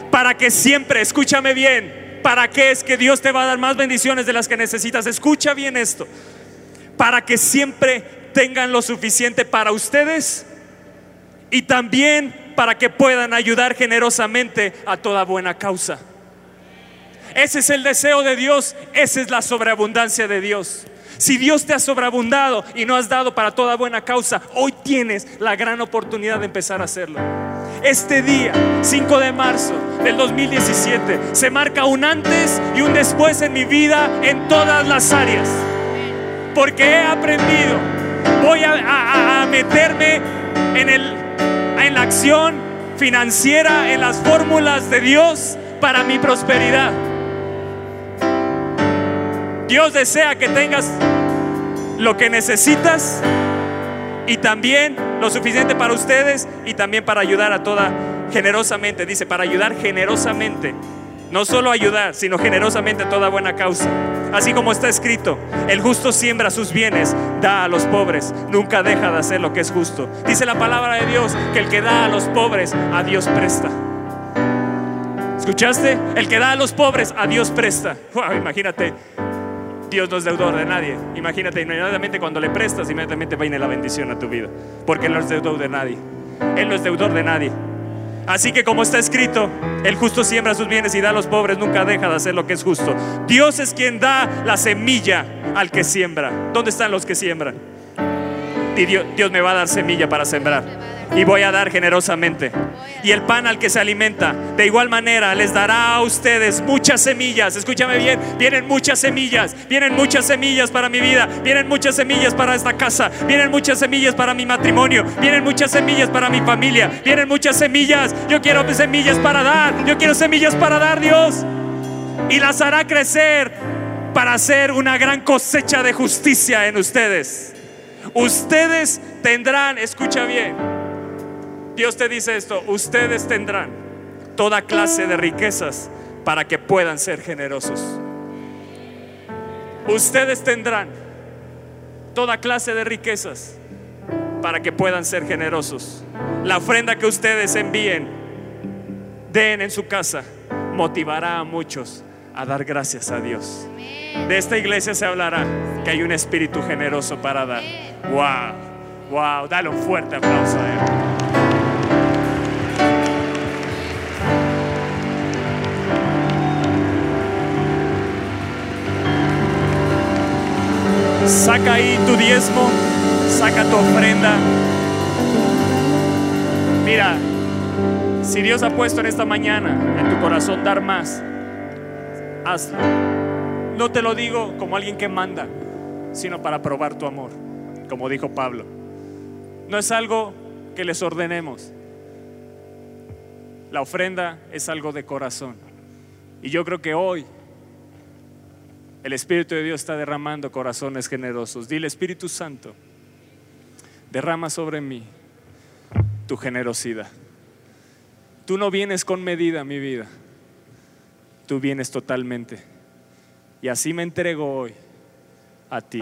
Para que siempre, escúchame bien, ¿Para qué es que Dios te va a dar más bendiciones de las que necesitas? Escucha bien esto. Para que siempre tengan lo suficiente para ustedes y también para que puedan ayudar generosamente a toda buena causa. Ese es el deseo de Dios, esa es la sobreabundancia de Dios. Si Dios te ha sobreabundado y no has dado para toda buena causa, hoy tienes la gran oportunidad de empezar a hacerlo. Este día, 5 de marzo del 2017, se marca un antes y un después en mi vida en todas las áreas. Porque he aprendido, voy a, meterme en, el, en la acción financiera, en las fórmulas de Dios para mi prosperidad. Dios desea que tengas lo que necesitas y también lo suficiente para ustedes y también para ayudar a toda generosamente, dice, para ayudar generosamente. No solo ayudar, sino generosamente toda buena causa. Así como está escrito, el justo siembra sus bienes, da a los pobres, nunca deja de hacer lo que es justo. Dice la palabra de Dios que el que da a los pobres, a Dios presta. ¿Escuchaste? El que da a los pobres, a Dios presta. imagínate, Dios no es deudor de nadie. Imagínate, inmediatamente cuando le prestas, inmediatamente viene la bendición a tu vida. Porque Él no es deudor de nadie. Él no es deudor de nadie. Así que como está escrito, el justo siembra sus bienes y da a los pobres, nunca deja de hacer lo que es justo. Dios es quien da la semilla al que siembra. ¿Dónde están los que siembran? Dios, Dios me va a dar semilla para sembrar y voy a dar generosamente. Y el pan al que se alimenta, de igual manera, les dará a ustedes muchas semillas. Escúchame bien, vienen muchas semillas, vienen muchas semillas para mi vida, vienen muchas semillas para esta casa, vienen muchas semillas para mi matrimonio, vienen muchas semillas para mi familia, vienen muchas semillas. Yo quiero semillas para dar, yo quiero semillas para dar, Dios. Y las hará crecer para hacer una gran cosecha de justicia en ustedes. Ustedes tendrán, escucha bien, Dios te dice esto, ustedes tendrán toda clase de riquezas para que puedan ser generosos. Ustedes tendrán toda clase de riquezas para que puedan ser generosos. La ofrenda que ustedes envíen, den en su casa, motivará a muchos a dar gracias a Dios. De esta iglesia se hablará que hay un espíritu generoso para dar. Wow, wow, dale un fuerte aplauso a Él. Saca ahí tu diezmo, saca tu ofrenda. Mira, si Dios ha puesto en esta mañana en tu corazón dar más, hazlo. No te lo digo como alguien que manda, sino para probar tu amor, como dijo Pablo. No es algo que les ordenemos. La ofrenda es algo de corazón. Y yo creo que hoy el Espíritu de Dios está derramando corazones generosos. Dile, Espíritu Santo, derrama sobre mí tu generosidad. Tú no vienes con medida, mi vida. Tú vienes totalmente. Y así me entrego hoy a ti.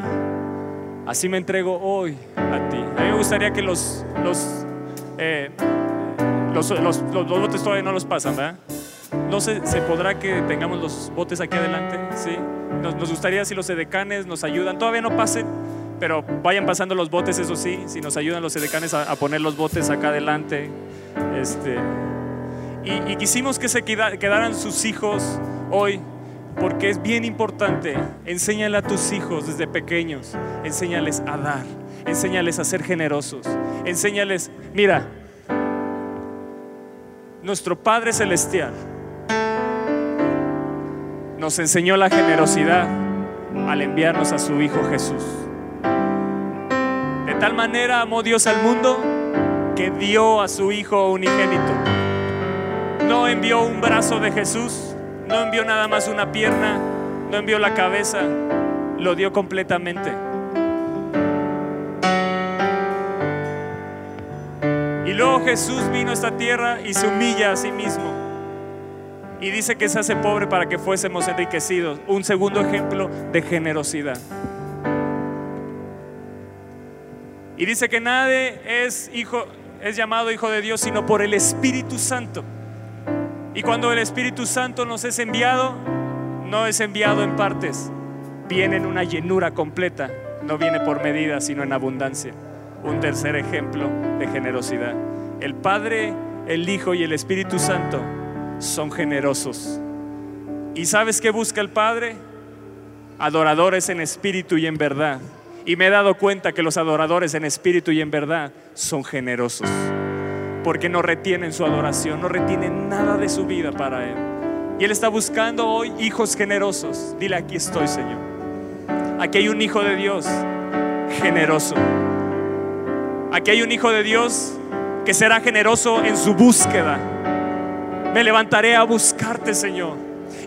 Así me entrego hoy a ti. A mí me gustaría que los, los, eh, los, los, los botes todavía no los pasan, ¿verdad? No sé, ¿se podrá que tengamos los botes aquí adelante? Sí. Nos, gustaría si los edecanes nos ayudan, todavía no pasen, pero vayan pasando los botes, eso sí, si nos ayudan los edecanes a, poner los botes acá adelante. Este, y, quisimos que se quedaran sus hijos hoy, porque es bien importante. Enséñale a tus hijos desde pequeños, enséñales a dar, enséñales a ser generosos, enséñales, mira, nuestro Padre Celestial nos enseñó la generosidad al enviarnos a su Hijo Jesús. De tal manera amó Dios al mundo que dio a su Hijo unigénito. No envió un brazo de Jesús, no envió nada más una pierna, no envió la cabeza, lo dio completamente. Y luego Jesús vino a esta tierra y se humilla a sí mismo y dice que se hace pobre para que fuésemos enriquecidos. Un segundo ejemplo de generosidad. Y dice que nadie es hijo es llamado hijo de Dios sino por el Espíritu Santo. Y cuando el Espíritu Santo nos es enviado, no es enviado en partes, viene en una llenura completa, no viene por medida, sino en abundancia. Un tercer ejemplo de generosidad. El Padre, el Hijo y el Espíritu Santo son generosos. ¿Y sabes qué busca el Padre? Adoradores en espíritu y en verdad. Y me he dado cuenta que los adoradores en espíritu y en verdad son generosos. Porque no retienen su adoración, no retienen nada de su vida para Él. Y Él está buscando hoy hijos generosos. Dile, aquí estoy, Señor. Aquí hay un hijo de Dios generoso. Aquí hay un hijo de Dios que será generoso en su búsqueda me levantaré a buscarte, Señor.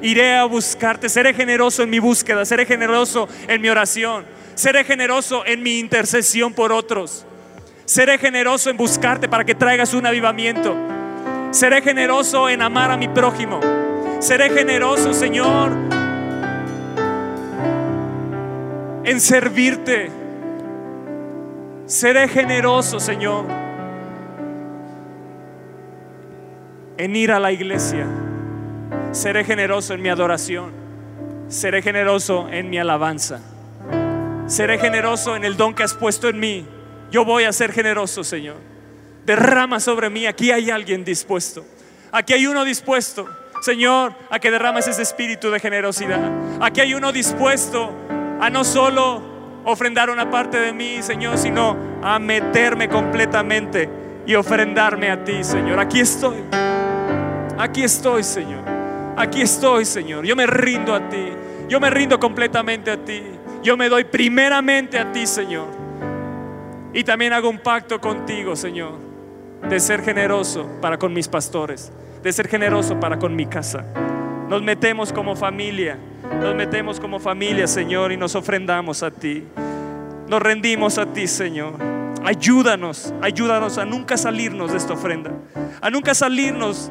Iré a buscarte, seré generoso en mi búsqueda, seré generoso en mi oración. Seré generoso en mi intercesión por otros. Seré generoso en buscarte para que traigas un avivamiento. Seré generoso en amar a mi prójimo. Seré generoso, Señor, en servirte. Seré generoso, Señor, en ir a la iglesia. Seré generoso en mi adoración. Seré generoso en mi alabanza. Seré generoso en el don que has puesto en mí. Yo voy a ser generoso, Señor. Derrama sobre mí. Aquí hay alguien dispuesto. Aquí hay uno dispuesto, Señor, a que derrames ese espíritu de generosidad. Aquí hay uno dispuesto a no solo ofrendar una parte de mí, Señor, sino a meterme completamente y ofrendarme a ti, Señor. Aquí estoy. Aquí estoy, Señor. Aquí estoy, Señor. Yo me rindo a ti. Yo me rindo completamente a ti. Yo me doy primeramente a ti, Señor. Y también hago un pacto contigo, Señor, de ser generoso para con mis pastores, de ser generoso para con mi casa. Nos metemos como familia, nos metemos como familia, Señor, y nos ofrendamos a ti. Nos rendimos a ti, Señor. Ayúdanos, ayúdanos a nunca salirnos de esta ofrenda, a nunca salirnos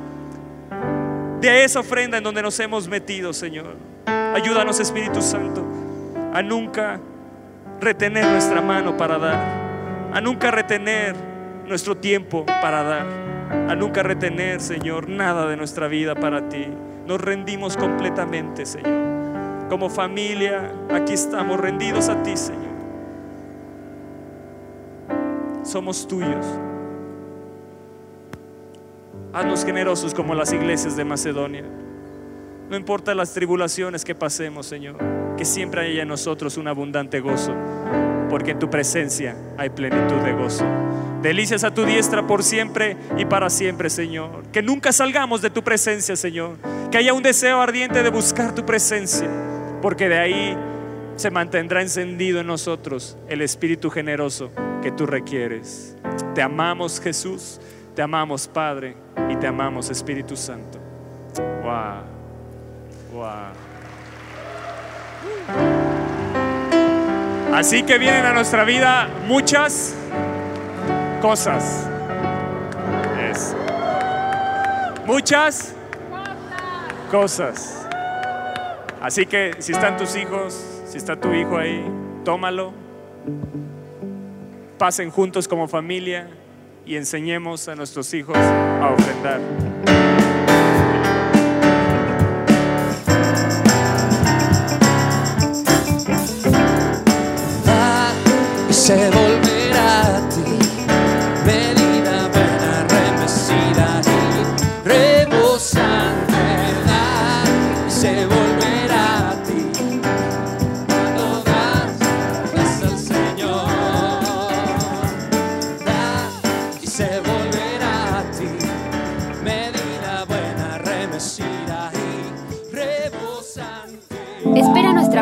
de esa ofrenda en donde nos hemos metido, Señor. Ayúdanos, Espíritu Santo, a nunca retener nuestra mano para dar, a nunca retener nuestro tiempo para dar, a nunca retener, Señor, nada de nuestra vida para ti. Nos rendimos completamente, Señor. Como familia, aquí estamos rendidos a ti, Señor. Somos tuyos. Haznos generosos como las iglesias de Macedonia. No importa las tribulaciones que pasemos, Señor, que siempre haya en nosotros un abundante gozo, porque en tu presencia hay plenitud de gozo. Delicias a tu diestra por siempre y para siempre, Señor. Que nunca salgamos de tu presencia, Señor. Que haya un deseo ardiente de buscar tu presencia, porque de ahí se mantendrá encendido en nosotros el espíritu generoso que tú requieres. Te amamos, Jesús. Te amamos, Padre, y te amamos, Espíritu Santo. Wow. Wow. Así que vienen a nuestra vida muchas cosas. Muchas cosas. Así que si están tus hijos, si está tu hijo ahí, tómalo. Pasen juntos como familia y enseñemos a nuestros hijos a ofrendar. Se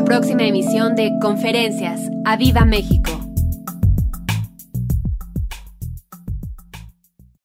próxima emisión de Conferencias. ¡A Viva México!